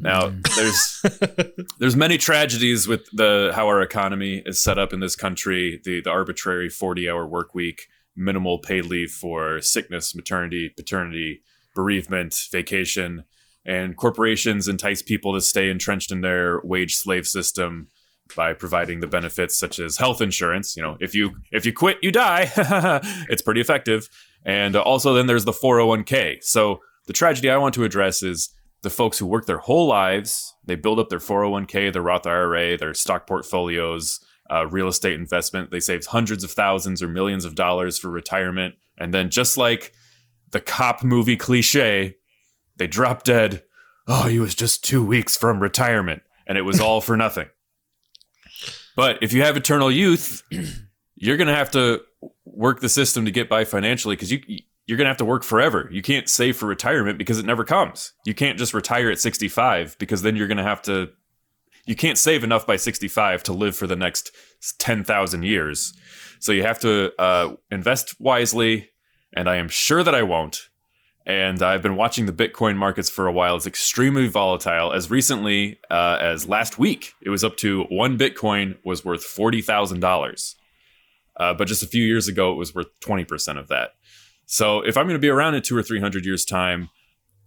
[SPEAKER 7] Now,
[SPEAKER 8] Mm.
[SPEAKER 7] there's there's many tragedies with the how our economy is set up in this country. The the arbitrary 40 hour work week, minimal paid leave for sickness, maternity, paternity, bereavement, vacation, and corporations entice people to stay entrenched in their wage slave system by providing the benefits such as health insurance. You know, if you if you quit, you die. it's pretty effective. And also, then there's the 401k. So the tragedy I want to address is the folks who work their whole lives. They build up their 401k, their Roth IRA, their stock portfolios, uh, real estate investment. They save hundreds of thousands or millions of dollars for retirement. And then, just like the cop movie cliche, they drop dead. Oh, he was just two weeks from retirement, and it was all for nothing. But if you have eternal youth, you're going to have to work the system to get by financially because you you're going to have to work forever. You can't save for retirement because it never comes. You can't just retire at 65 because then you're going to have to you can't save enough by 65 to live for the next 10,000 years. So you have to uh, invest wisely, and I am sure that I won't. And I've been watching the Bitcoin markets for a while. It's extremely volatile. As recently uh, as last week, it was up to one Bitcoin was worth forty thousand dollars. Uh, but just a few years ago, it was worth twenty percent of that. So if I'm going to be around in two or three hundred years' time,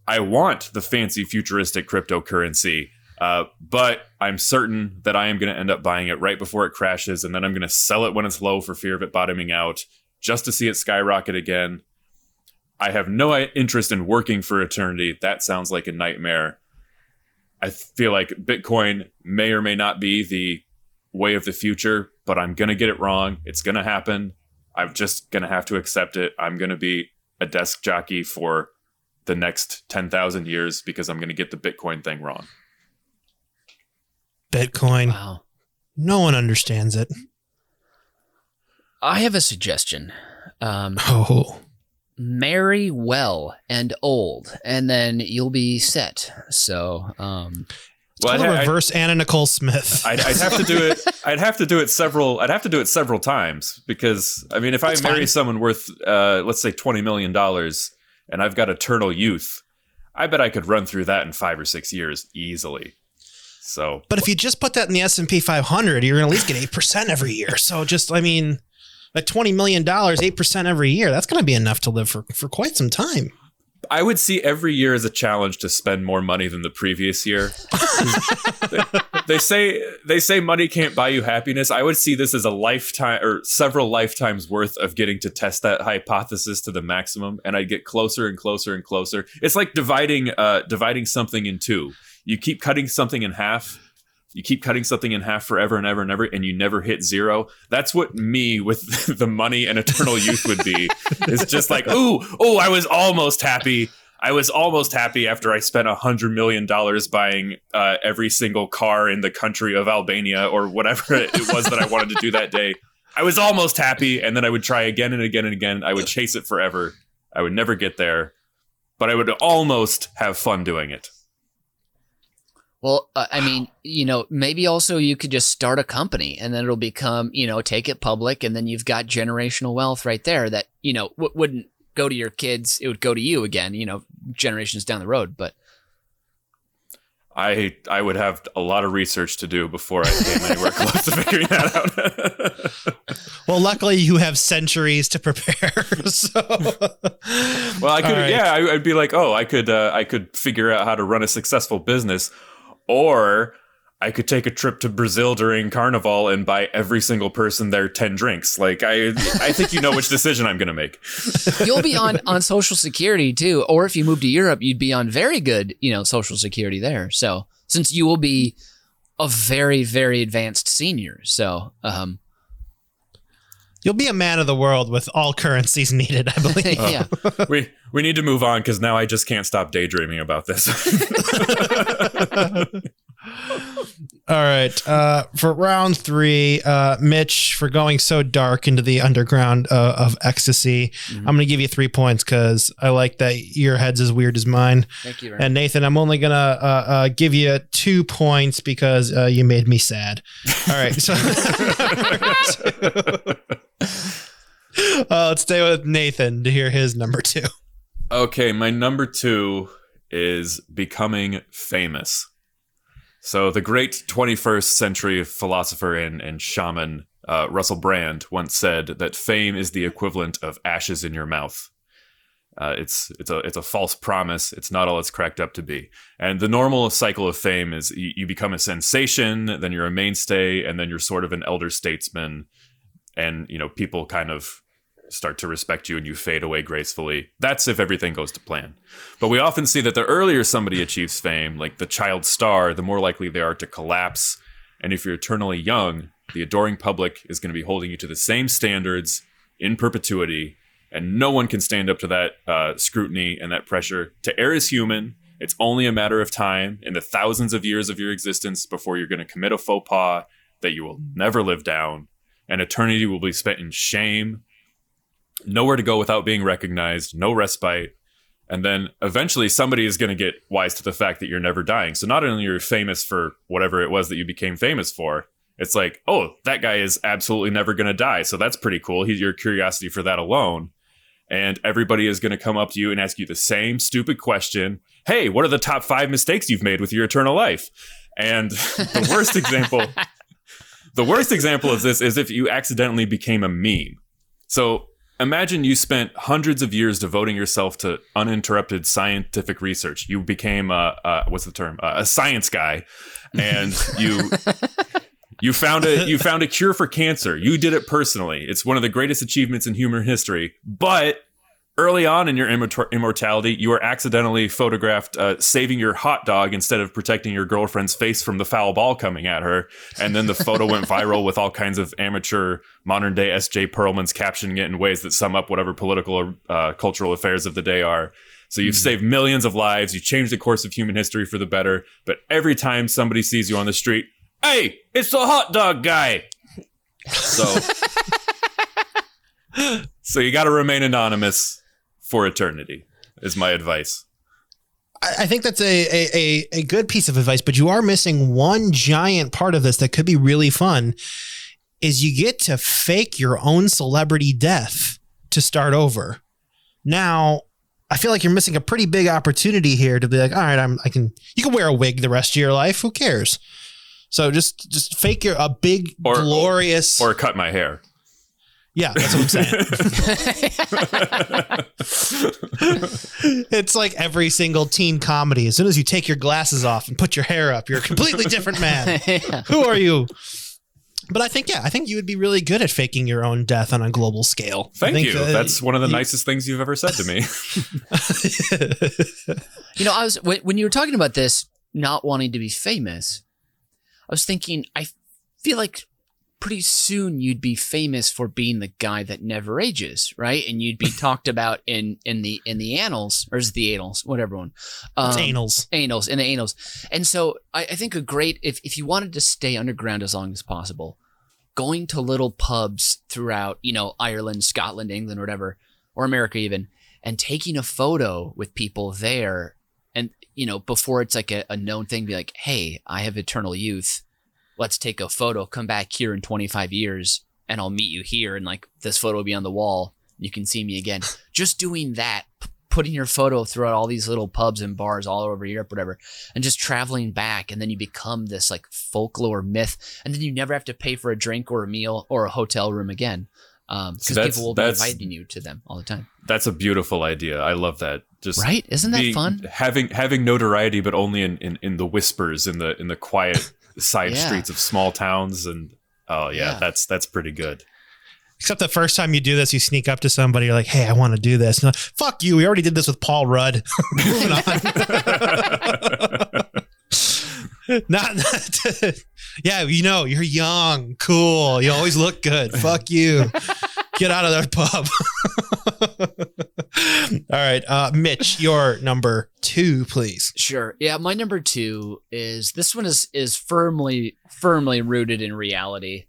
[SPEAKER 7] I want the fancy futuristic cryptocurrency. Uh, but I'm certain that I am going to end up buying it right before it crashes, and then I'm going to sell it when it's low for fear of it bottoming out, just to see it skyrocket again. I have no interest in working for eternity. That sounds like a nightmare. I feel like Bitcoin may or may not be the way of the future, but I'm going to get it wrong. It's going to happen. I'm just going to have to accept it. I'm going to be a desk jockey for the next 10,000 years because I'm going to get the Bitcoin thing wrong.
[SPEAKER 6] Bitcoin.
[SPEAKER 8] wow,
[SPEAKER 6] No one understands it.
[SPEAKER 8] I have a suggestion. Um,
[SPEAKER 6] Oh.
[SPEAKER 8] marry well and old, and then you'll be set. So um,
[SPEAKER 6] It's
[SPEAKER 7] Well,
[SPEAKER 6] called
[SPEAKER 7] I'd-
[SPEAKER 6] a
[SPEAKER 7] I'd-
[SPEAKER 6] reverse Anna Nicole Smith.
[SPEAKER 7] I'd, I'd have to do it. I'd have to do it several. I'd have to do it several times because I mean, if
[SPEAKER 6] That's
[SPEAKER 7] I marry
[SPEAKER 6] fine.
[SPEAKER 7] someone worth, uh, let's say, twenty million dollars, and I've got eternal youth, I bet I could run through that in five or six years easily. So,
[SPEAKER 6] But if you just put that in the S and P 500, you're going to at least get eight percent every year. So just, I mean, at twenty million dollars, eight percent every year, that's going to be enough to live for for quite some time.
[SPEAKER 7] I would see every year as a challenge to spend more money than the previous year. they, they say they say money can't buy you happiness. I would see this as a lifetime or several lifetimes worth of getting to test that hypothesis to the maximum, and I'd get closer and closer and closer. It's like dividing uh, dividing something in two. You keep cutting something in half. You keep cutting something in half forever and ever and ever, and you never hit zero. That's what me with the money and eternal youth would be. It's just like, ooh, oh, I was almost happy. I was almost happy after I spent a hundred million dollars buying uh, every single car in the country of Albania or whatever it was that I wanted to do that day. I was almost happy, and then I would try again and again and again. I would chase it forever. I would never get there, but I would almost have fun doing it.
[SPEAKER 8] Well, uh, I mean, you know, maybe also you could just start a company and then it'll become, you know, take it public and then you've got generational wealth right there that, you know, w- wouldn't go to your kids. It would go to you again, you know, generations down the road. But
[SPEAKER 7] I I would have a lot of research to do before I came anywhere close to figuring that out.
[SPEAKER 6] Well, luckily you have centuries to prepare. so,
[SPEAKER 7] well, I could,
[SPEAKER 6] All right.
[SPEAKER 7] yeah, I, I'd be like, oh, I could, uh, I could figure out how to run a successful business, or I could take a trip to Brazil during Carnival and buy every single person there ten drinks. Like, I, I think you know which decision I'm going to make.
[SPEAKER 8] you'll be on on social security too or if you move to europe you'd be on very good you know social security there so since you will be a very very advanced senior so um
[SPEAKER 6] you'll be a man of the world with all currencies needed, I believe.
[SPEAKER 8] yeah
[SPEAKER 7] we we need to move on because now I just can't stop daydreaming about this.
[SPEAKER 6] All right. Uh, for round three, uh, Mitch, for going so dark into the underground uh, of ecstasy, I'm going to give you three points because I like that your head's as weird as mine.
[SPEAKER 8] thank you very
[SPEAKER 6] And Nathan, I'm only going to uh, uh, give you two points because uh, you made me sad. All right. So uh, let's stay with Nathan to hear his number two.
[SPEAKER 7] Okay, my number two is becoming famous. So, the great 21st century philosopher and, and shaman uh, Russell Brand once said that fame is the equivalent of ashes in your mouth. Uh, it's it's a it's a false promise. It's not all it's cracked up to be. And the normal cycle of fame is you, you become a sensation, then you're a mainstay, and then you're sort of an elder statesman, and you know people kind of start to respect you and you fade away gracefully. That's if everything goes to plan. But we often see that the earlier somebody achieves fame, like the child star, the more likely they are to collapse. And if you're eternally young, the adoring public is going to be holding you to the same standards in perpetuity. And no one can stand up to that uh, scrutiny and that pressure. To err is human. It's only a matter of time in the thousands of years of your existence before you're going to commit a faux pas that you will never live down. And eternity will be spent in shame, nowhere to go without being recognized, no respite. And then eventually somebody is going to get wise to the fact that you're never dying. So not only are you famous for whatever it was that you became famous for, it's like, oh, that guy is absolutely never going to die. So that's pretty cool. He's your curiosity for that alone. And everybody is going to come up to you and ask you the same stupid question Hey, what are the top five mistakes you've made with your eternal life? And the worst example, the worst example of this is if you accidentally became a meme. So imagine you spent hundreds of years devoting yourself to uninterrupted scientific research. You became a, a what's the term? A, a science guy, and you you found a you found a cure for cancer. You did it personally. It's one of the greatest achievements in human history. But early on in your immort- immortality, you were accidentally photographed uh, saving your hot dog instead of protecting your girlfriend's face from the foul ball coming at her. And then the photo went viral with all kinds of amateur modern day S.J. Perelman's captioning it in ways that sum up whatever political or uh, cultural affairs of the day are. So you've saved millions of lives. You changed the course of human history for the better. But every time somebody sees you on the street, hey, it's the hot dog guy. So, so you got to remain anonymous for eternity. Is my advice.
[SPEAKER 6] I think that's a, a, a, a good piece of advice, but you are missing one giant part of this that could be really fun is you get to fake your own celebrity death to start over. Now, I feel like you're missing a pretty big opportunity here to be like, all right, I'm I can you can wear a wig the rest of your life. Who cares? So just just fake your a big
[SPEAKER 7] Or-
[SPEAKER 6] glorious
[SPEAKER 7] Or cut my hair.
[SPEAKER 6] Yeah, that's what I'm saying. it's like every single teen comedy. As soon as you take your glasses off and put your hair up, you're a completely different man. Who are you? But I think yeah, I think you would be really good at faking your own death on a global scale. I
[SPEAKER 7] Thank
[SPEAKER 6] think,
[SPEAKER 7] you.
[SPEAKER 6] uh,
[SPEAKER 7] That's one of the
[SPEAKER 6] you-
[SPEAKER 7] nicest things you've ever said to me.
[SPEAKER 8] You know, I was when, when you were talking about this not wanting to be famous, I was thinking I feel like pretty soon you'd be famous for being the guy that never ages, right? And you'd be talked about in in the in the annals or is it the annals, whatever one.
[SPEAKER 6] it's
[SPEAKER 8] um, annals,
[SPEAKER 6] anals.
[SPEAKER 8] Anals in the annals. And so I, I think a great if if you wanted to stay underground as long as possible, going to little pubs throughout, you know, Ireland, Scotland, England, or whatever, or America even, and taking a photo with people there and you know, before it's like a, a known thing, be like, hey, I have eternal youth. Let's take a photo, come back here in 25 years, and I'll meet you here. And like this photo will be on the wall. You can see me again. Just doing that, p- putting your photo throughout all these little pubs and bars all over Europe, whatever, and just traveling back. And then you become this like folklore myth. And then you never have to pay for a drink or a meal or a hotel room again. Um, because people will be inviting you to them all the time.
[SPEAKER 7] That's a beautiful idea. I love that. Just
[SPEAKER 8] Right? Isn't that
[SPEAKER 7] being-
[SPEAKER 8] fun?
[SPEAKER 7] Having having notoriety, but only in, in, in the whispers, in the in the quiet side
[SPEAKER 8] Yeah.
[SPEAKER 7] streets of small towns, and oh yeah,
[SPEAKER 8] Yeah.
[SPEAKER 7] that's that's pretty good.
[SPEAKER 6] Except the first time you do this, you sneak up to somebody, you're like, hey, I want to do this. Like, Fuck you. We already did this with Paul Rudd. Moving on. not, not yeah, you know, you're young, cool. You always look good. Fuck you. Get out of that pub. All right. Uh, Mitch, your number two, please.
[SPEAKER 8] Sure. Yeah, my number two is this one is is firmly firmly rooted in reality,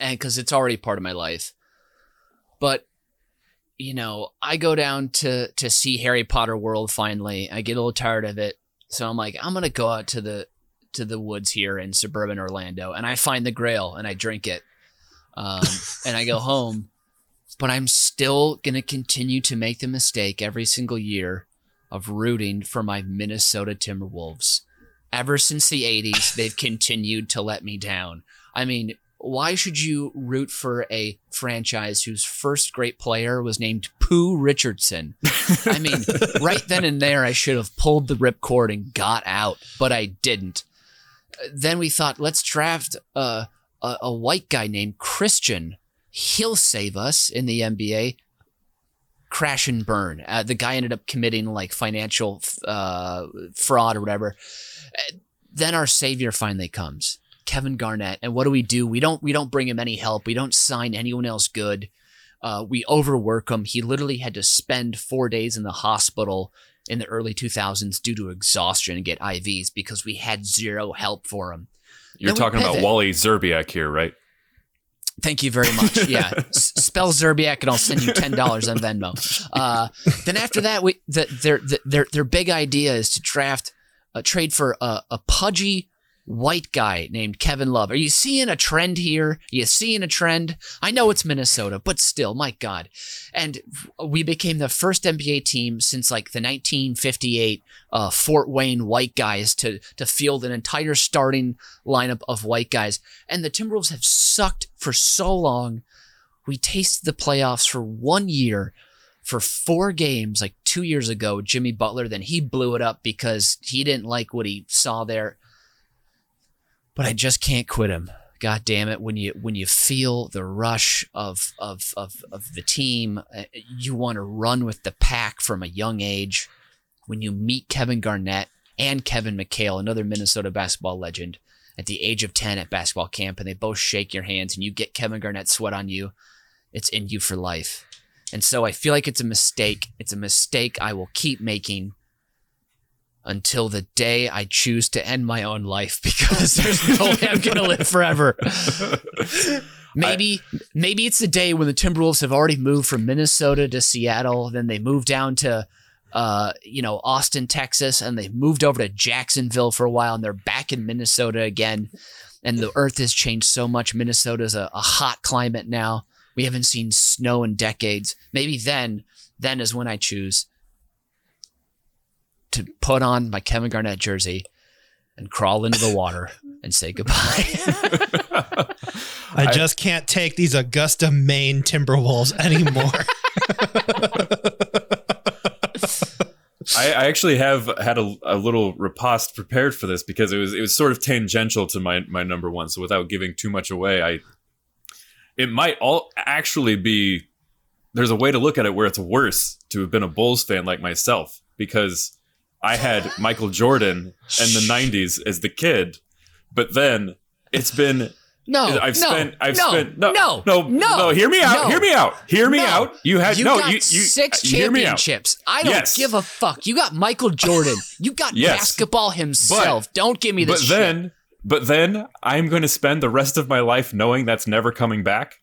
[SPEAKER 8] and because it's already part of my life. But you know, I go down to to see Harry Potter World finally. I get a little tired of it, so I'm like, I'm gonna go out to the to the woods here in suburban Orlando, and I find the Grail and I drink it, um, and I go home. But I'm still gonna continue to make the mistake every single year of rooting for my Minnesota Timberwolves. Ever since the 80s, they've continued to let me down. I mean, why should you root for a franchise whose first great player was named Pooh Richardson? I mean, right then and there, I should have pulled the ripcord and got out, but I didn't. Then we thought, let's draft a, a, a white guy named Christian. He'll save us in the NBA crash and burn. Uh, the guy ended up committing like financial uh, fraud or whatever. Then our savior finally comes, Kevin Garnett. And what do we do? We don't we don't bring him any help. We don't sign anyone else good. Uh, we overwork him. He literally had to spend four days in the hospital in the early 2000s due to exhaustion and get IVs because we had zero help for him.
[SPEAKER 7] You're talking about. Wally Szczerbiak here, right?
[SPEAKER 8] Thank you very much. Yeah, S- spell Szczerbiak, and I'll send you ten dollars on Venmo. Uh, then after that, we the, their the- their their big idea is to draft a trade for a, a pudgy white guy named Kevin Love. Are you seeing a trend here? Are you seeing a trend? I know it's Minnesota, but still, my God. And we became the first NBA team since like the 1958 uh, Fort Wayne white guys to to field an entire starting lineup of white guys. And the Timberwolves have sucked for so long. We tasted the playoffs for one year for four games, like two years ago, Jimmy Butler. Then he blew it up because he didn't like what he saw there. But I just can't quit him. God damn it! When you when you feel the rush of of of, of the team, uh, you want to run with the pack from a young age. When you meet Kevin Garnett and Kevin McHale, another Minnesota basketball legend, at the age of 10 at basketball camp and they both shake your hands and you get Kevin Garnett sweat on you, it's in you for life. And so I feel like it's a mistake. It's a mistake I will keep making until the day I choose to end my own life because there's no way I'm going to live forever. Maybe maybe it's the day when the Timberwolves have already moved from Minnesota to Seattle, then they move down to uh, you know, Austin, Texas, and they moved over to Jacksonville for a while, and they're back in Minnesota again. And the earth has changed so much. Minnesota's a, a hot climate now. We haven't seen snow in decades. Maybe then then is when I choose to put on my Kevin Garnett jersey and crawl into the water and say goodbye.
[SPEAKER 6] I just can't take these Augusta, Maine Timberwolves anymore.
[SPEAKER 7] I, I actually have had a, a little riposte prepared for this because it was it was sort of tangential to my my number one. So without giving too much away, I it might all actually be there's a way to look at it where it's worse to have been a Bulls fan like myself because I had Michael Jordan in the '90s as the kid, but then it's been
[SPEAKER 8] no,
[SPEAKER 7] I've
[SPEAKER 8] no,
[SPEAKER 7] spent I've
[SPEAKER 8] no,
[SPEAKER 7] spent no
[SPEAKER 8] no,
[SPEAKER 7] no no hear me out
[SPEAKER 8] no.
[SPEAKER 7] hear me out hear me
[SPEAKER 8] No.
[SPEAKER 7] out you had
[SPEAKER 8] you
[SPEAKER 7] no you, you
[SPEAKER 8] six
[SPEAKER 7] hear me out.
[SPEAKER 8] championships. I don't
[SPEAKER 7] Yes.
[SPEAKER 8] give a fuck. You got Michael Jordan. You got
[SPEAKER 7] Yes.
[SPEAKER 8] basketball himself. don't give me
[SPEAKER 7] but
[SPEAKER 8] this shit.
[SPEAKER 7] then but then I'm going to spend the rest of my life knowing that's never coming back.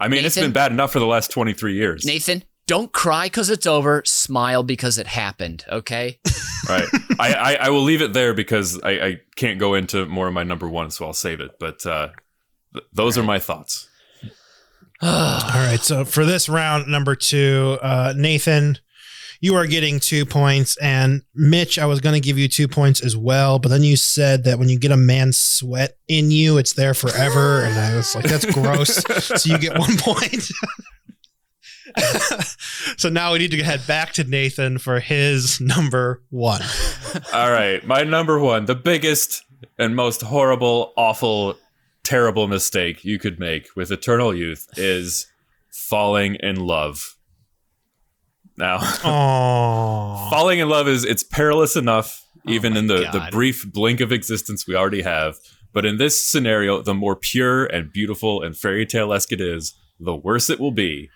[SPEAKER 7] I mean, it's
[SPEAKER 8] Nathan?
[SPEAKER 7] been bad enough for the last 23 years.
[SPEAKER 8] Nathan, don't cry because it's over. Smile because it happened. Okay.
[SPEAKER 7] Right. I, I, I will leave it there because I, I can't go into more of my number one, so I'll save it. But uh, th- those are my thoughts.
[SPEAKER 6] All right. So for this round, number two, uh, Nathan, you are getting two points. And Mitch, I was going to give you two points as well. But then you said that when you get a man's sweat in you, it's there forever. And I was like, that's gross. so you get one point. so now we need to head back to Nathan for his number one.
[SPEAKER 7] All right. My number one, the biggest and most horrible, awful, terrible mistake you could make with Eternal Youth is falling in love. Now,
[SPEAKER 6] Oh,
[SPEAKER 7] falling in love is it's perilous enough oh even
[SPEAKER 8] my
[SPEAKER 7] in the, the brief blink of existence we already have but in this scenario the more pure and beautiful and fairy tale-esque it is the worse it will be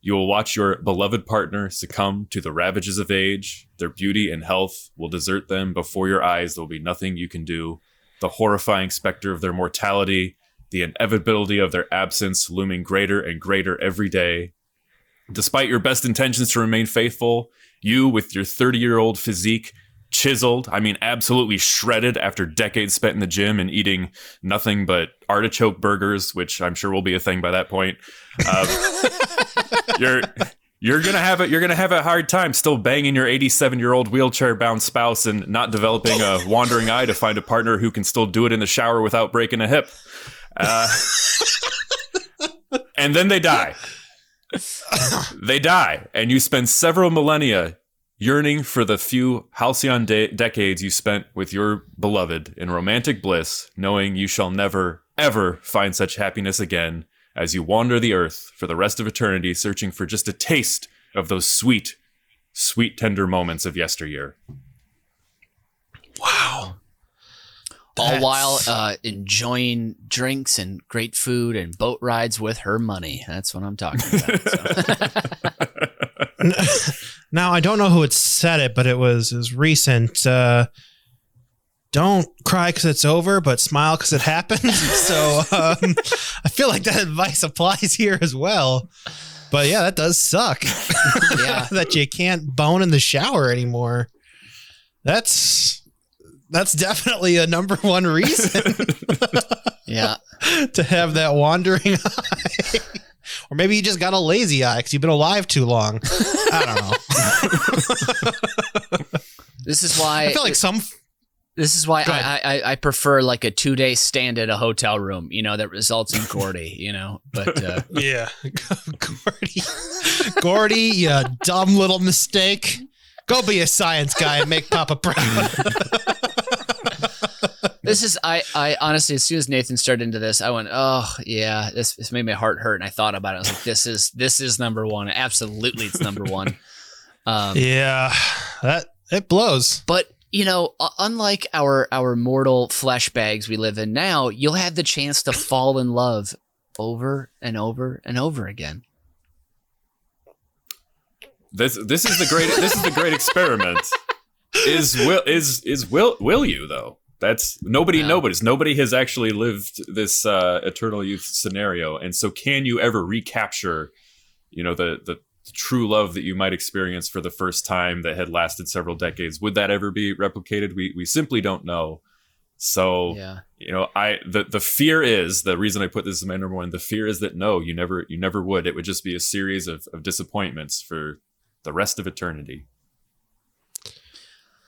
[SPEAKER 7] you will watch your beloved partner succumb to the ravages of age. Their beauty and health will desert them. Before your eyes there will be nothing you can do. The horrifying specter of their mortality the inevitability of their absence looming greater and greater every day. Despite your best intentions to remain faithful, you, with your 30 year old physique, chiseled, I mean, absolutely shredded after decades spent in the gym and eating nothing but artichoke burgers, which I'm sure will be a thing by that point. Uh, you're. You're gonna have it. You're gonna have a hard time still banging your 87 year old wheelchair bound spouse and not developing a wandering eye to find a partner who can still do it in the shower without breaking a hip. Uh, and then they die they die, and you spend several millennia yearning for the few halcyon de- decades you spent with your beloved in romantic bliss, knowing you shall never, ever find such happiness again as you wander the earth for the rest of eternity, searching for just a taste of those sweet, sweet, tender moments of yesteryear. Wow.
[SPEAKER 8] All
[SPEAKER 6] That's-
[SPEAKER 8] while uh, enjoying drinks and great food and boat rides with her money. That's what I'm talking about. so.
[SPEAKER 6] now I don't know who had said it, but it was it was recent. Uh, don't cry because it's over, but smile because it happened. so um, I feel like that advice applies here as well. But yeah, that does suck.
[SPEAKER 8] Yeah.
[SPEAKER 6] that you can't bone in the shower anymore. That's that's definitely a number one reason
[SPEAKER 8] yeah.
[SPEAKER 6] to have that wandering eye. Or maybe you just got a lazy eye because you've been alive too long. I don't know.
[SPEAKER 8] This is why
[SPEAKER 6] I feel like some
[SPEAKER 8] This is why I, I I prefer like a two day stand at a hotel room, you know, that results in Gordy, you know. But uh,
[SPEAKER 6] Yeah. Gordy. Gordy, you dumb little mistake. Go be a science guy and make Papa proud.
[SPEAKER 8] this is I I honestly, as soon as Nathan started into this, I went, oh yeah, this this made my heart hurt, and I thought about it. I was like, this is this is number one. Absolutely, it's number one. Um,
[SPEAKER 6] yeah. That it blows.
[SPEAKER 8] But you know, unlike our our mortal flesh bags we live in now, you'll have the chance to fall in love over and over and over again.
[SPEAKER 7] This this is the great this is the great experiment. Is will is is will will you though? That's nobody
[SPEAKER 8] No.
[SPEAKER 7] nobody's nobody has actually lived this uh, eternal youth scenario, and so can you ever recapture, you know, the the true love that you might experience for the first time that had lasted several decades? Would that ever be replicated? We we simply don't know. So
[SPEAKER 8] Yeah.
[SPEAKER 7] you know, I the the fear is the reason I put this as my number one. The fear is that no, you never you never would. It would just be a series of, of disappointments for the rest of eternity.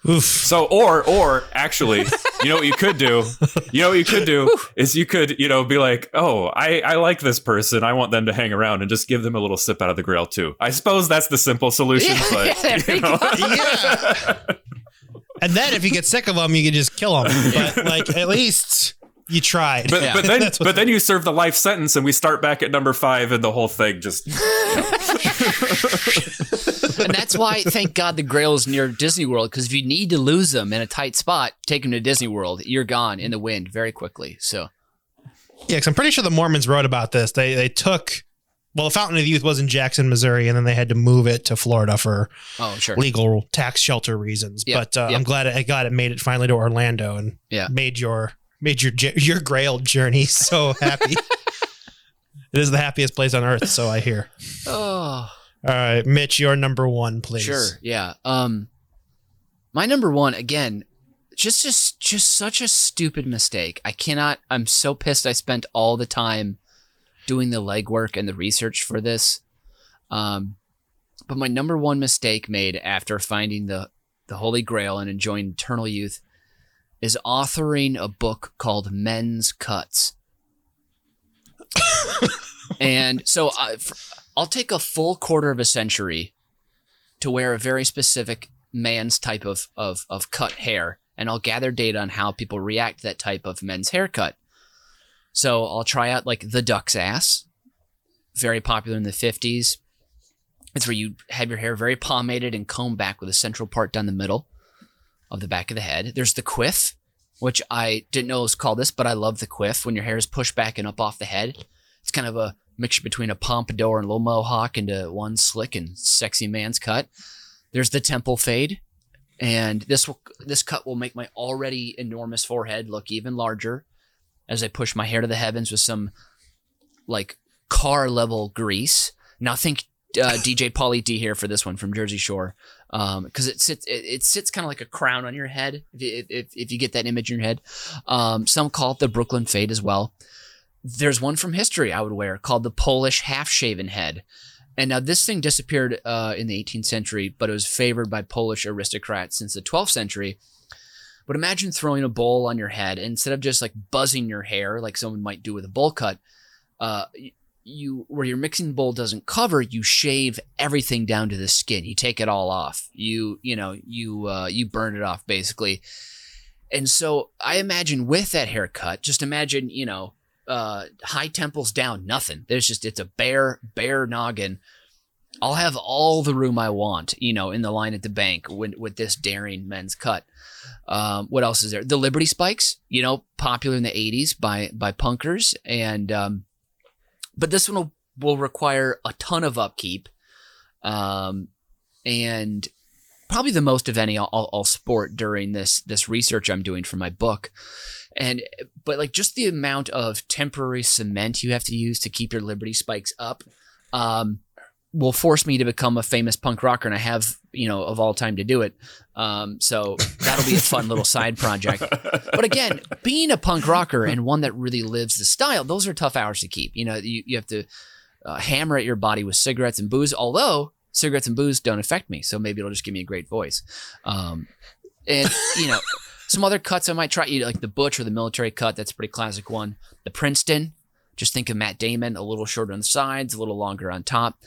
[SPEAKER 6] Oof.
[SPEAKER 7] So, or, or actually, you know what you could do? You know what you could do is you could, you know, be like, oh, I, I like this person. I want them to hang around and just give them a little sip out of the grail too. I suppose that's the simple solution,
[SPEAKER 8] Yeah,
[SPEAKER 7] but
[SPEAKER 8] there
[SPEAKER 7] you
[SPEAKER 8] you
[SPEAKER 7] know.
[SPEAKER 6] Yeah. And then if you get sick of them, you can just kill them. But like at least you tried.
[SPEAKER 7] But,
[SPEAKER 8] Yeah.
[SPEAKER 7] but then but then you serve the life sentence and we start back at number five and the whole thing just
[SPEAKER 8] and that's why, thank God, the Grail is near Disney World. Because if you need to lose them in a tight spot, take them to Disney World. You're gone in the wind very quickly. So
[SPEAKER 6] Yeah, because I'm pretty sure the Mormons wrote about this. They they took well, the Fountain of Youth was in Jackson, Missouri, and then they had to move it to Florida for
[SPEAKER 8] oh sure,
[SPEAKER 6] legal tax shelter reasons.
[SPEAKER 8] Yep,
[SPEAKER 6] But uh,
[SPEAKER 8] yep.
[SPEAKER 6] I'm glad it, I got it made it finally to Orlando and
[SPEAKER 8] Yeah.
[SPEAKER 6] made your made your your Grail journey so happy. it is the happiest place on earth, so I hear.
[SPEAKER 8] oh
[SPEAKER 6] All right, Mitch, your number one, please.
[SPEAKER 8] sure, yeah. Um, my number one again, just just just such a stupid mistake. I cannot. I'm so pissed. I spent all the time doing the legwork and the research for this. Um, but my number one mistake made after finding the the Holy Grail and enjoying eternal youth is authoring a book called Men's Cuts. and so I, I'll take a full quarter of a century to wear a very specific man's type of, of, of cut hair, and I'll gather data on how people react to that type of men's haircut. So I'll try out like the duck's ass, very popular in the 50s. It's where you have your hair very pomaded and combed back with a central part down the middle of the back of the head. There's the quiff, which I didn't know was called this, but I love the quiff when your hair is pushed back and up off the head. It's kind of a mixture between a pompadour and a little mohawk into one slick and sexy man's cut. There's the temple fade, and this will this cut will make my already enormous forehead look even larger as I push my hair to the heavens with some like car level grease. Now think uh, DJ Pauly D here for this one from Jersey Shore, because it sits it, it sits kind of like a crown on your head if, you- if if you get that image in your head. Um, some call it the Brooklyn fade as well. There's one from history I would wear called the Polish half shaven head. And now this thing disappeared uh, in the 18th century, but it was favored by Polish aristocrats since the 12th century. But imagine throwing a bowl on your head instead of just like buzzing your hair like someone might do with a bowl cut, uh, you where your mixing bowl doesn't cover, you shave everything down to the skin. You take it all off. You you know you uh, you burn it off basically. And so I imagine with that haircut, just imagine you know uh, high temples down, nothing. There's just it's a bare bare noggin. I'll have all the room I want, you know, in the line at the bank with, with this daring men's cut. Um, what else is there? The Liberty Spikes, you know, popular in the '80s by by punkers, and um, but this one will, will require a ton of upkeep, um, and probably the most of any I'll, sport during this this research I'm doing for my book. And but like just the amount of temporary cement you have to use to keep your Liberty Spikes up. Um, will force me to become a famous punk rocker, and I have, you know, of all time to do it. Um, so that'll be a fun little side project. But again, being a punk rocker and one that really lives the style, those are tough hours to keep. You know, you, you have to uh, hammer at your body with cigarettes and booze, although cigarettes and booze don't affect me. So maybe it'll just give me a great voice. Um, and, you know, some other cuts I might try, you know, like the Butch or the military cut. That's a pretty classic one. The Princeton, just think of Matt Damon, a little shorter on the sides, a little longer on top.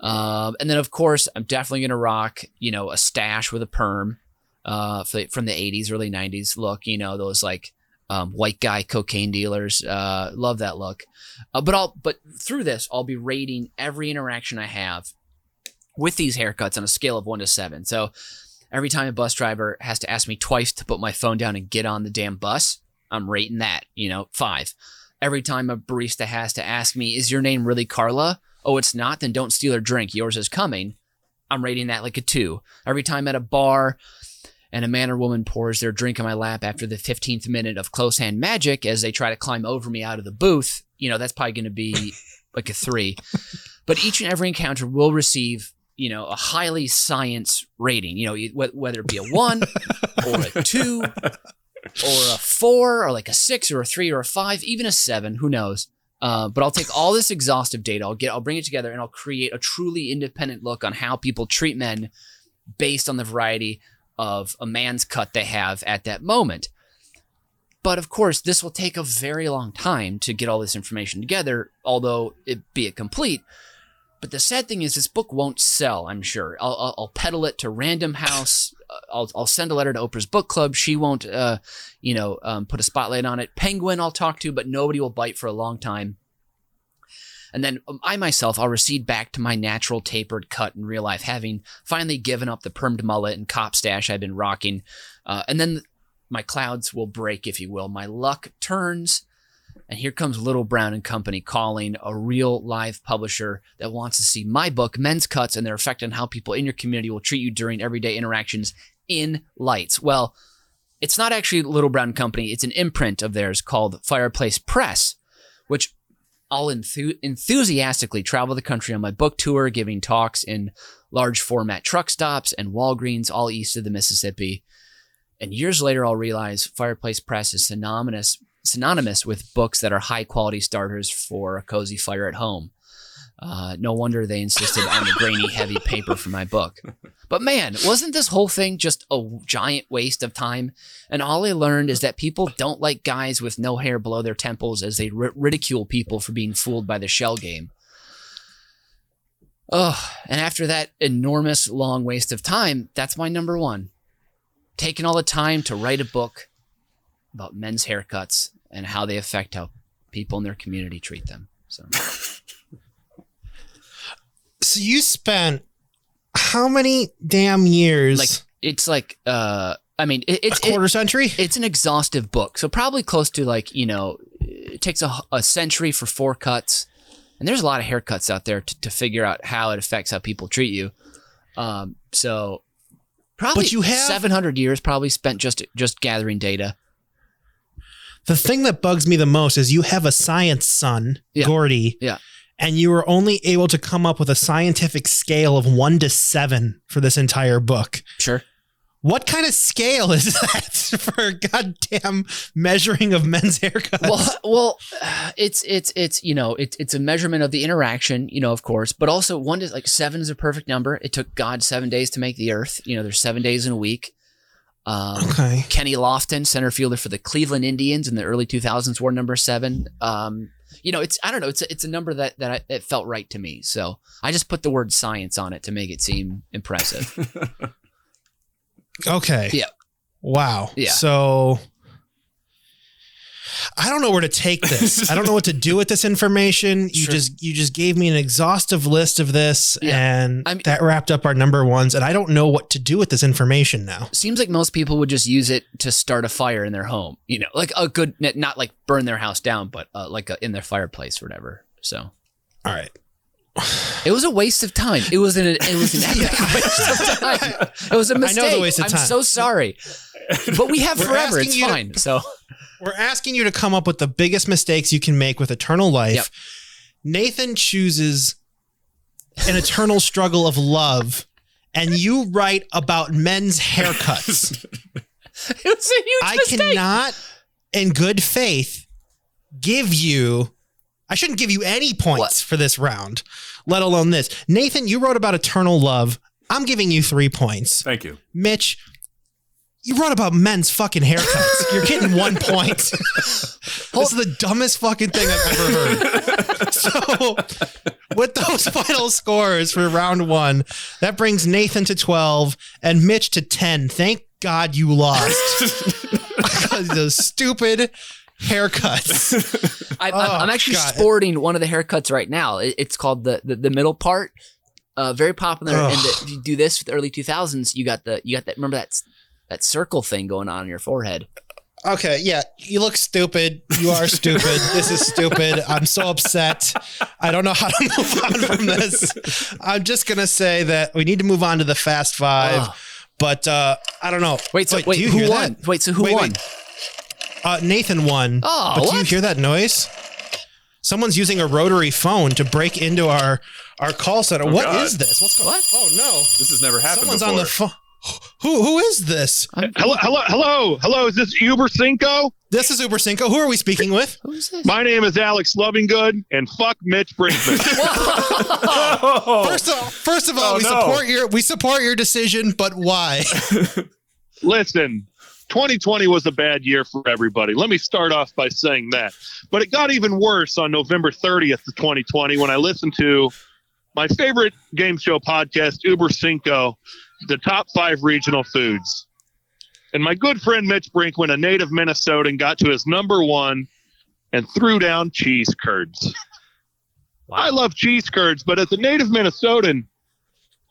[SPEAKER 8] Um, and then, of course, I'm definitely going to rock, you know, a stash with a perm uh, from the 80s, early 90s look, you know, those like um, white guy cocaine dealers. Uh, love that look. Uh, but I'll, but through this, I'll be rating every interaction I have with these haircuts on a scale of one to seven. So every time a bus driver has to ask me twice to put my phone down and get on the damn bus, I'm rating that, you know, five every time a barista has to ask me, is your name really Carla? Oh, it's not? Then don't steal her drink. Yours is coming. I'm rating that like a two. Every time at a bar and a man or woman pours their drink on my lap after the 15th minute of close hand magic as they try to climb over me out of the booth, you know, that's probably going to be like a three. But each and every encounter will receive, you know, a highly science rating, you know, whether it be a one or a two or a four, or like a six, or a three, or a five, even a seven. Who knows? Uh, but I'll take all this exhaustive data. I'll get. I'll bring it together, and I'll create a truly independent look on how people treat men based on the variety of a man's cut they have at that moment. But of course, this will take a very long time to get all this information together, although it be it complete. But the sad thing is, this book won't sell. I'm sure. I'll, I'll, I'll peddle it to Random House. Uh, I'll, I'll send a letter to Oprah's book club. She won't, uh, you know, um, put a spotlight on it. Penguin, I'll talk to, but nobody will bite for a long time. And then um, I myself, I'll recede back to my natural tapered cut in real life, having finally given up the permed mullet and cop stash I've been rocking. Uh, and then my clouds will break, if you will. My luck turns, and here comes Little Brown and Company calling a real live publisher that wants to see my book, Men's Cuts, and their effect on how people in your community will treat you during everyday interactions in lights. Well, it's not actually Little Brown Company, it's an imprint of theirs called Fireplace Press, which I'll enthu- enthusiastically travel the country on my book tour, giving talks in large format truck stops and Walgreens all east of the Mississippi. And years later, I'll realize Fireplace Press is synonymous synonymous with books that are high quality starters for a cozy fire at home. Uh, no wonder they insisted on the grainy, heavy paper for my book. But man, wasn't this whole thing just a giant waste of time? And all I learned is that people don't like guys with no hair below their temples as they ri- ridicule people for being fooled by the shell game. Oh, and after that enormous long waste of time, that's my number one. Taking all the time to write a book about men's haircuts and how they affect how people in their community treat them. So
[SPEAKER 6] So you spent how many damn years?
[SPEAKER 8] like it's like uh I mean it,
[SPEAKER 6] a
[SPEAKER 8] it's
[SPEAKER 6] quarter
[SPEAKER 8] it-
[SPEAKER 6] century?
[SPEAKER 8] it's an exhaustive book. So probably close to like, you know, it takes a, a century for four cuts. And there's a lot of haircuts out there to, to figure out how it affects how people treat you. Um, so probably
[SPEAKER 6] But you have-
[SPEAKER 8] 700 years probably spent just just gathering data.
[SPEAKER 6] The thing that bugs me the most is you have a science son,
[SPEAKER 8] Yeah.
[SPEAKER 6] Gordy.
[SPEAKER 8] Yeah.
[SPEAKER 6] And you were only able to come up with a scientific scale of one to seven for this entire book.
[SPEAKER 8] Sure.
[SPEAKER 6] What kind of scale is that for goddamn measuring of men's haircuts?
[SPEAKER 8] well, well, it's it's it's you know it's it's a measurement of the interaction, you know, of course, but also one is like seven is a perfect number. It took God seven days to make the Earth. You know, there's seven days in a week. Um,
[SPEAKER 6] okay.
[SPEAKER 8] Kenny Lofton, center fielder for the Cleveland Indians in the early 2000s, wore number seven. Um, you know, it's I don't know, it's a, it's a number that that I, it felt right to me. So I just put the word science on it to make it seem impressive.
[SPEAKER 6] Okay.
[SPEAKER 8] Yeah.
[SPEAKER 6] Wow.
[SPEAKER 8] Yeah.
[SPEAKER 6] So I don't know where to take this. I don't know what to do with this information. You
[SPEAKER 8] Sure.
[SPEAKER 6] just you just gave me an exhaustive list of this
[SPEAKER 8] Yeah.
[SPEAKER 6] and
[SPEAKER 8] I mean-
[SPEAKER 6] that wrapped up our number ones and I don't know what to do with this information now.
[SPEAKER 8] Seems like most people would just use it to start a fire in their home. You know, like a good, not like burn their house down, but uh, like a, in their fireplace or whatever. So
[SPEAKER 6] All right.
[SPEAKER 8] it was a waste of time. It was an it was an epic waste of time. It was a
[SPEAKER 6] I know
[SPEAKER 8] mistake.
[SPEAKER 6] a waste of time.
[SPEAKER 8] I'm so sorry, but we have
[SPEAKER 6] We're
[SPEAKER 8] forever.
[SPEAKER 6] asking
[SPEAKER 8] It's
[SPEAKER 6] you to-
[SPEAKER 8] fine. so
[SPEAKER 6] We're asking you to come up with the biggest mistakes you can make with Eternal Life.
[SPEAKER 8] Yep.
[SPEAKER 6] Nathan chooses an eternal struggle of love and you write about men's haircuts.
[SPEAKER 8] it was a huge mistake.
[SPEAKER 6] I
[SPEAKER 8] mistake.
[SPEAKER 6] cannot, in good faith, give you. I shouldn't give you any points
[SPEAKER 8] What?
[SPEAKER 6] for this round, let alone this. Nathan, you wrote about eternal love. I'm giving you three points.
[SPEAKER 7] Thank you.
[SPEAKER 6] Mitch, you wrote about men's fucking haircuts. You're getting one point. this is the dumbest fucking thing I've ever heard. so, with those final scores for round one, that brings Nathan to 12 and Mitch to 10. Thank God you lost because of those stupid haircuts.
[SPEAKER 8] I,
[SPEAKER 6] Oh,
[SPEAKER 8] I'm, I'm actually
[SPEAKER 6] God.
[SPEAKER 8] sporting one of the haircuts right now. It- it's called the the, the middle part. Uh, very popular. And the, if you do this with the early 2000s, you got the you got that. Remember that that circle thing going on in your forehead.
[SPEAKER 6] Okay, yeah, you look stupid. You are stupid. this is stupid. I'm so upset. I don't know how to move on from this. I'm just gonna say that we need to move on to the fast five.
[SPEAKER 8] Ugh.
[SPEAKER 6] But uh, I don't know.
[SPEAKER 8] Wait, so wait,
[SPEAKER 6] do you
[SPEAKER 8] who
[SPEAKER 6] hear
[SPEAKER 8] won?
[SPEAKER 6] that?
[SPEAKER 8] Wait, so who
[SPEAKER 6] Wait,
[SPEAKER 8] won?
[SPEAKER 6] wait. Uh, Nathan won.
[SPEAKER 8] Oh,
[SPEAKER 6] but do you
[SPEAKER 8] what?
[SPEAKER 6] hear that noise? Someone's using a rotary phone to break into our our call center. What is
[SPEAKER 7] God.
[SPEAKER 6] this? What's going?
[SPEAKER 8] What?
[SPEAKER 6] Oh no!
[SPEAKER 7] This has never happened
[SPEAKER 6] Someone's
[SPEAKER 7] before.
[SPEAKER 6] on the phone. Who who is this?
[SPEAKER 9] Hello, hello, hello, hello. Is this Uber Cinco?
[SPEAKER 6] This is Uber Cinco. Who are we speaking with?
[SPEAKER 8] Who's this?
[SPEAKER 9] My name is Alex Lovingood, and fuck Mitch Brinkman.
[SPEAKER 6] First of, first of all,
[SPEAKER 7] Oh,
[SPEAKER 6] we
[SPEAKER 7] no.
[SPEAKER 6] support your we support your decision, but why?
[SPEAKER 9] Listen, 2020 was a bad year for everybody. Let me start off by saying that. But it got even worse on November 30th of 2020 when I listened to my favorite game show podcast, Uber Cinco, the top five regional foods. And my good friend Mitch Brinkman, a native Minnesotan, got to his number one and threw down cheese curds. I love cheese curds, but as a native Minnesotan,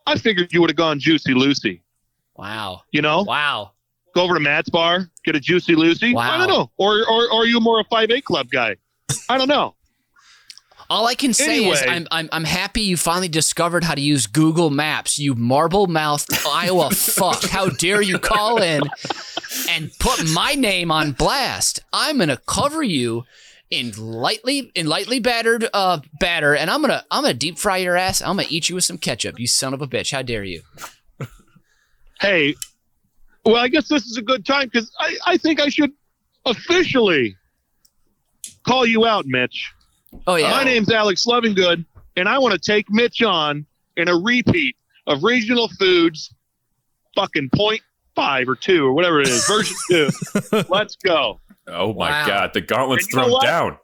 [SPEAKER 9] I figured you would have gone Juicy Lucy.
[SPEAKER 8] Wow.
[SPEAKER 9] You know?
[SPEAKER 8] Wow.
[SPEAKER 9] Go over to Matt's bar, get a Juicy Lucy.
[SPEAKER 8] Wow.
[SPEAKER 9] I don't know. Or, or, or are you more a 5-8 Club guy? I don't know.
[SPEAKER 8] All I can say is I'm, I'm I'm happy you finally discovered how to use Google Maps. You marble mouthed Iowa fuck. How dare you call in and put my name on blast? I'm gonna cover you in lightly in lightly battered uh batter, and I'm gonna I'm gonna deep fry your ass. I'm gonna eat you with some ketchup. You son of a bitch. How dare you?
[SPEAKER 9] Hey, well, I guess this is a good time because I, I think I should officially call you out, Mitch.
[SPEAKER 8] Oh yeah.
[SPEAKER 9] My name's Alex Lovingood, and I want to take Mitch on in a repeat of regional foods, fucking point five or two or whatever it is, version two. Let's go.
[SPEAKER 7] Oh my
[SPEAKER 8] Wow.
[SPEAKER 7] god, the gauntlet's
[SPEAKER 9] And you know
[SPEAKER 7] thrown down.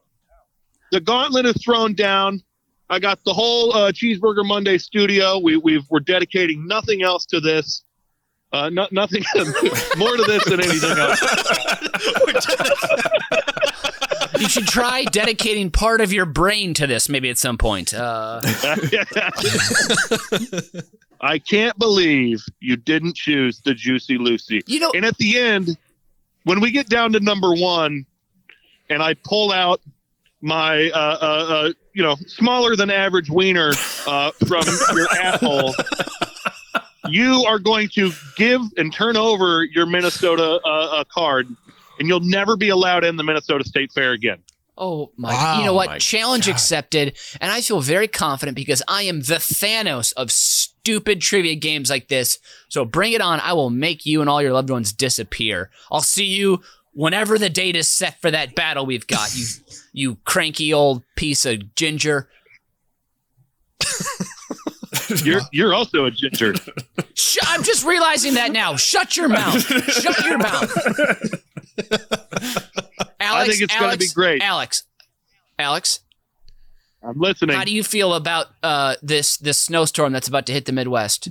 [SPEAKER 9] the gauntlet is thrown down. I got the whole uh, Cheeseburger Monday studio. We we've, we're dedicating nothing else to this. Uh, no, nothing more to this than anything else.
[SPEAKER 8] You should try dedicating part of your brain to this maybe at some point. Uh,
[SPEAKER 9] I can't believe you didn't choose the Juicy Lucy.
[SPEAKER 8] you know,
[SPEAKER 9] And at the end, when we get down to number one, and I pull out my, uh, uh, uh, you know, smaller than average wiener uh, from your asshole, you are going to give and turn over your Minnesota uh, uh, card, and you'll never be allowed in the Minnesota State Fair again.
[SPEAKER 8] Oh my!
[SPEAKER 6] Wow.
[SPEAKER 8] you know what? Challenge
[SPEAKER 7] God.
[SPEAKER 8] accepted, and I feel very confident because I am the Thanos of stupid trivia games like this. So bring it on! I will make you and all your loved ones disappear. I'll see you whenever the date is set for that battle we've got. You, you cranky old piece of ginger.
[SPEAKER 9] You're you're also a ginger.
[SPEAKER 8] Sh- I'm just realizing that now. Shut your mouth. Shut your mouth. Alex, I
[SPEAKER 9] think it's gonna be great.
[SPEAKER 8] Alex, Alex,
[SPEAKER 9] I'm listening.
[SPEAKER 8] how do you feel about uh, this this snowstorm that's about to hit the Midwest?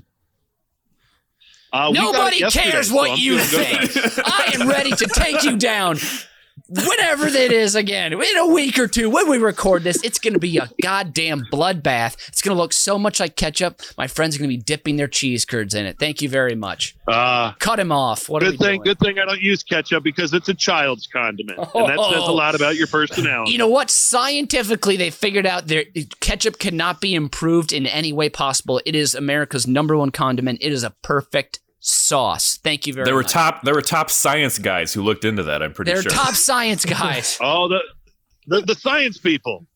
[SPEAKER 9] Uh, we got it
[SPEAKER 8] Nobody cares
[SPEAKER 9] so
[SPEAKER 8] what
[SPEAKER 9] I'm
[SPEAKER 8] you think. I am ready to take you down. Whenever that is again, in a week or two, when we record this, it's going to be a goddamn bloodbath. It's going to look so much like ketchup. My friends are going to be dipping their cheese curds in it. Thank you very much.
[SPEAKER 9] Uh,
[SPEAKER 8] Cut him off. What
[SPEAKER 9] good thing,
[SPEAKER 8] doing?
[SPEAKER 9] good thing I don't use ketchup because it's a child's condiment, and that says a lot about your personality.
[SPEAKER 8] You know what? Scientifically, they figured out there ketchup cannot be improved in any way possible. It is America's number one condiment. It is a perfect sauce. Thank you very much.
[SPEAKER 7] There were
[SPEAKER 8] much.
[SPEAKER 7] top there were top science guys who looked into that, I'm pretty sure.
[SPEAKER 8] They're top science guys.
[SPEAKER 9] Oh, the the, the science people.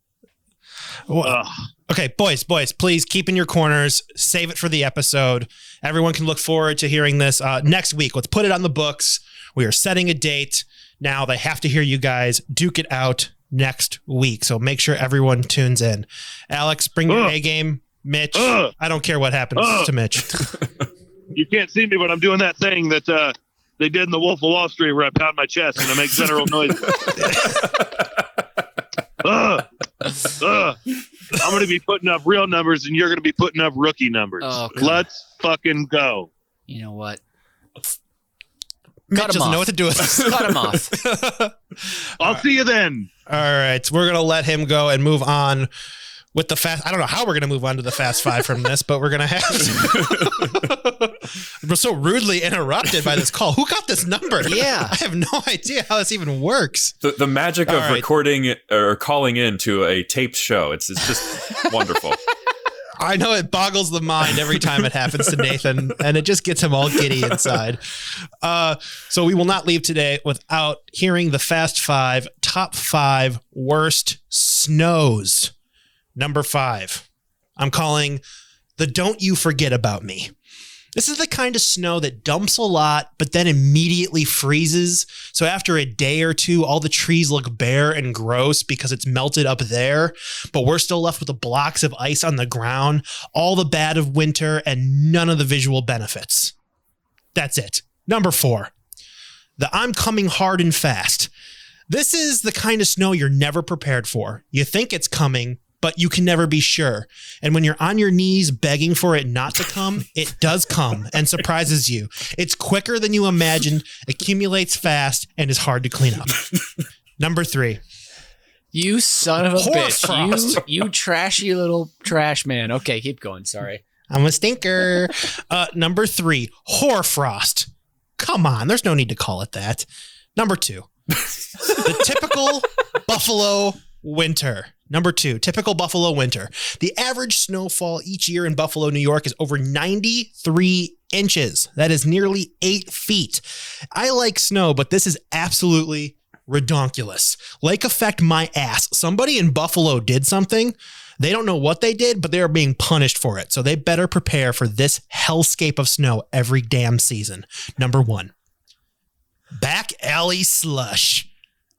[SPEAKER 6] Well,
[SPEAKER 9] Ugh.
[SPEAKER 6] Okay, boys, boys, please keep in your corners. Save it for the episode. Everyone can look forward to hearing this uh, next week. Let's put it on the books. We are setting a date. Now they have to hear you guys duke it out next week. So make sure everyone tunes in. Alex, bring your
[SPEAKER 9] Ugh.
[SPEAKER 6] A game. Mitch,
[SPEAKER 9] Ugh.
[SPEAKER 6] I don't care what happens
[SPEAKER 9] Ugh.
[SPEAKER 6] to Mitch.
[SPEAKER 9] You can't see me, but I'm doing that thing that uh, they did in the Wolf of Wall Street, where I pound my chest and I make general noise. Ugh. Ugh. I'm going to be putting up real numbers, and you're going to be putting up rookie numbers.
[SPEAKER 8] Oh,
[SPEAKER 9] Let's fucking go.
[SPEAKER 8] You know what?
[SPEAKER 6] Mitch
[SPEAKER 8] him
[SPEAKER 6] doesn't
[SPEAKER 8] off.
[SPEAKER 6] know what to do with this.
[SPEAKER 8] Cut him off.
[SPEAKER 9] I'll see you then.
[SPEAKER 6] All right, we're gonna let him go and move on with the fast. I don't know how we're gonna move on to the fast five from this, but we're gonna have. To. we're so rudely interrupted by this call. Who got this number?
[SPEAKER 8] Yeah.
[SPEAKER 6] I have no idea how this even works.
[SPEAKER 7] the, the magic of
[SPEAKER 6] All right.
[SPEAKER 7] recording or calling in to a taped show. It's it's just wonderful.
[SPEAKER 6] I know it boggles the mind every time it happens to Nathan, and it just gets him all giddy inside. Uh, so we will not leave today without hearing the Fast Five top five worst snows. Number five, I'm calling the "Don't You Forget About Me." This is the kind of snow that dumps a lot, but then immediately freezes. So after a day or two, all the trees look bare and gross because it's melted up there. But we're still left with the blocks of ice on the ground, all the bad of winter, and none of the visual benefits. That's it. Number four, the I'm coming hard and fast. This is the kind of snow you're never prepared for. You think it's coming, but you can never be sure. And when you're on your knees begging for it not to come, it does come and surprises you. It's quicker than you imagined, accumulates fast, and is hard to clean up. Number three,
[SPEAKER 8] You son of a bitch.
[SPEAKER 6] Hoarfrost.
[SPEAKER 8] You, you trashy little trash man. Okay, keep going. Sorry.
[SPEAKER 6] I'm a stinker. Uh, number three, hoarfrost. Come on, there's no need to call it that. Number two, the typical Buffalo winter. Number two, typical Buffalo winter. The average snowfall each year in Buffalo, New York is over 93 inches. That is nearly eight feet. I like snow, but this is absolutely redonkulous. Lake effect my ass. Somebody in Buffalo did something. They don't know what they did, but they are being punished for it. So they better prepare for this hellscape of snow every damn season. Number one, back alley slush.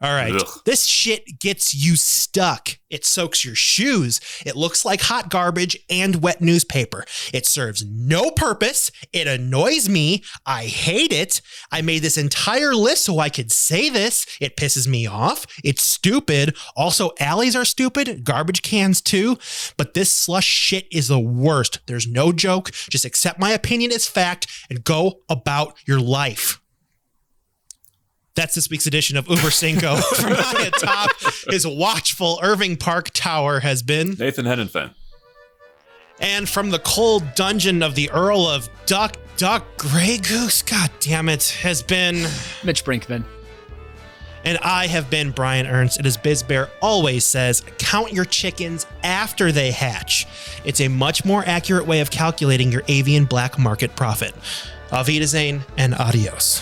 [SPEAKER 6] All right.
[SPEAKER 7] Ugh.
[SPEAKER 6] This shit gets you stuck. It soaks your shoes. It looks like hot garbage and wet newspaper. It serves no purpose. It annoys me. I hate it. I made this entire list so I could say this. It pisses me off. It's stupid. Also, alleys are stupid. Garbage cans too. But this slush shit is the worst. There's no joke. Just accept my opinion as fact and go about your life. That's this week's edition of Uber Cinco. From high atop his watchful Irving Park Tower has been.
[SPEAKER 7] Nathan Henenfen.
[SPEAKER 6] And from the cold dungeon of the Earl of Duck Duck Grey Goose, god damn it, has been.
[SPEAKER 8] Mitch Brinkman.
[SPEAKER 6] And I have been Brian Ernst. And as Biz Bear always says, count your chickens after they hatch. It's a much more accurate way of calculating your avian black market profit. Auf Wiedersehen and adios.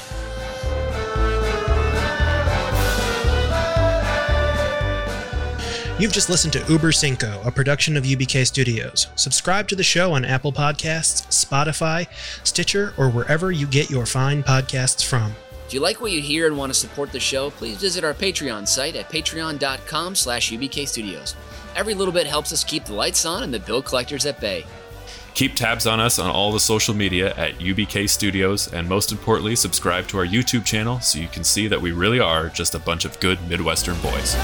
[SPEAKER 6] You've just listened to Uber Cinco, a production of UBK Studios. Subscribe to the show on Apple Podcasts, Spotify, Stitcher, or wherever you get your fine podcasts from.
[SPEAKER 8] If you like what you hear and want to support the show, please visit our Patreon site at patreon.com slash UBK Studios. Every little bit helps us keep the lights on and the bill collectors at bay.
[SPEAKER 7] Keep tabs on us on all the social media at UBK Studios, and most importantly, subscribe to our YouTube channel so you can see that we really are just a bunch of good Midwestern boys.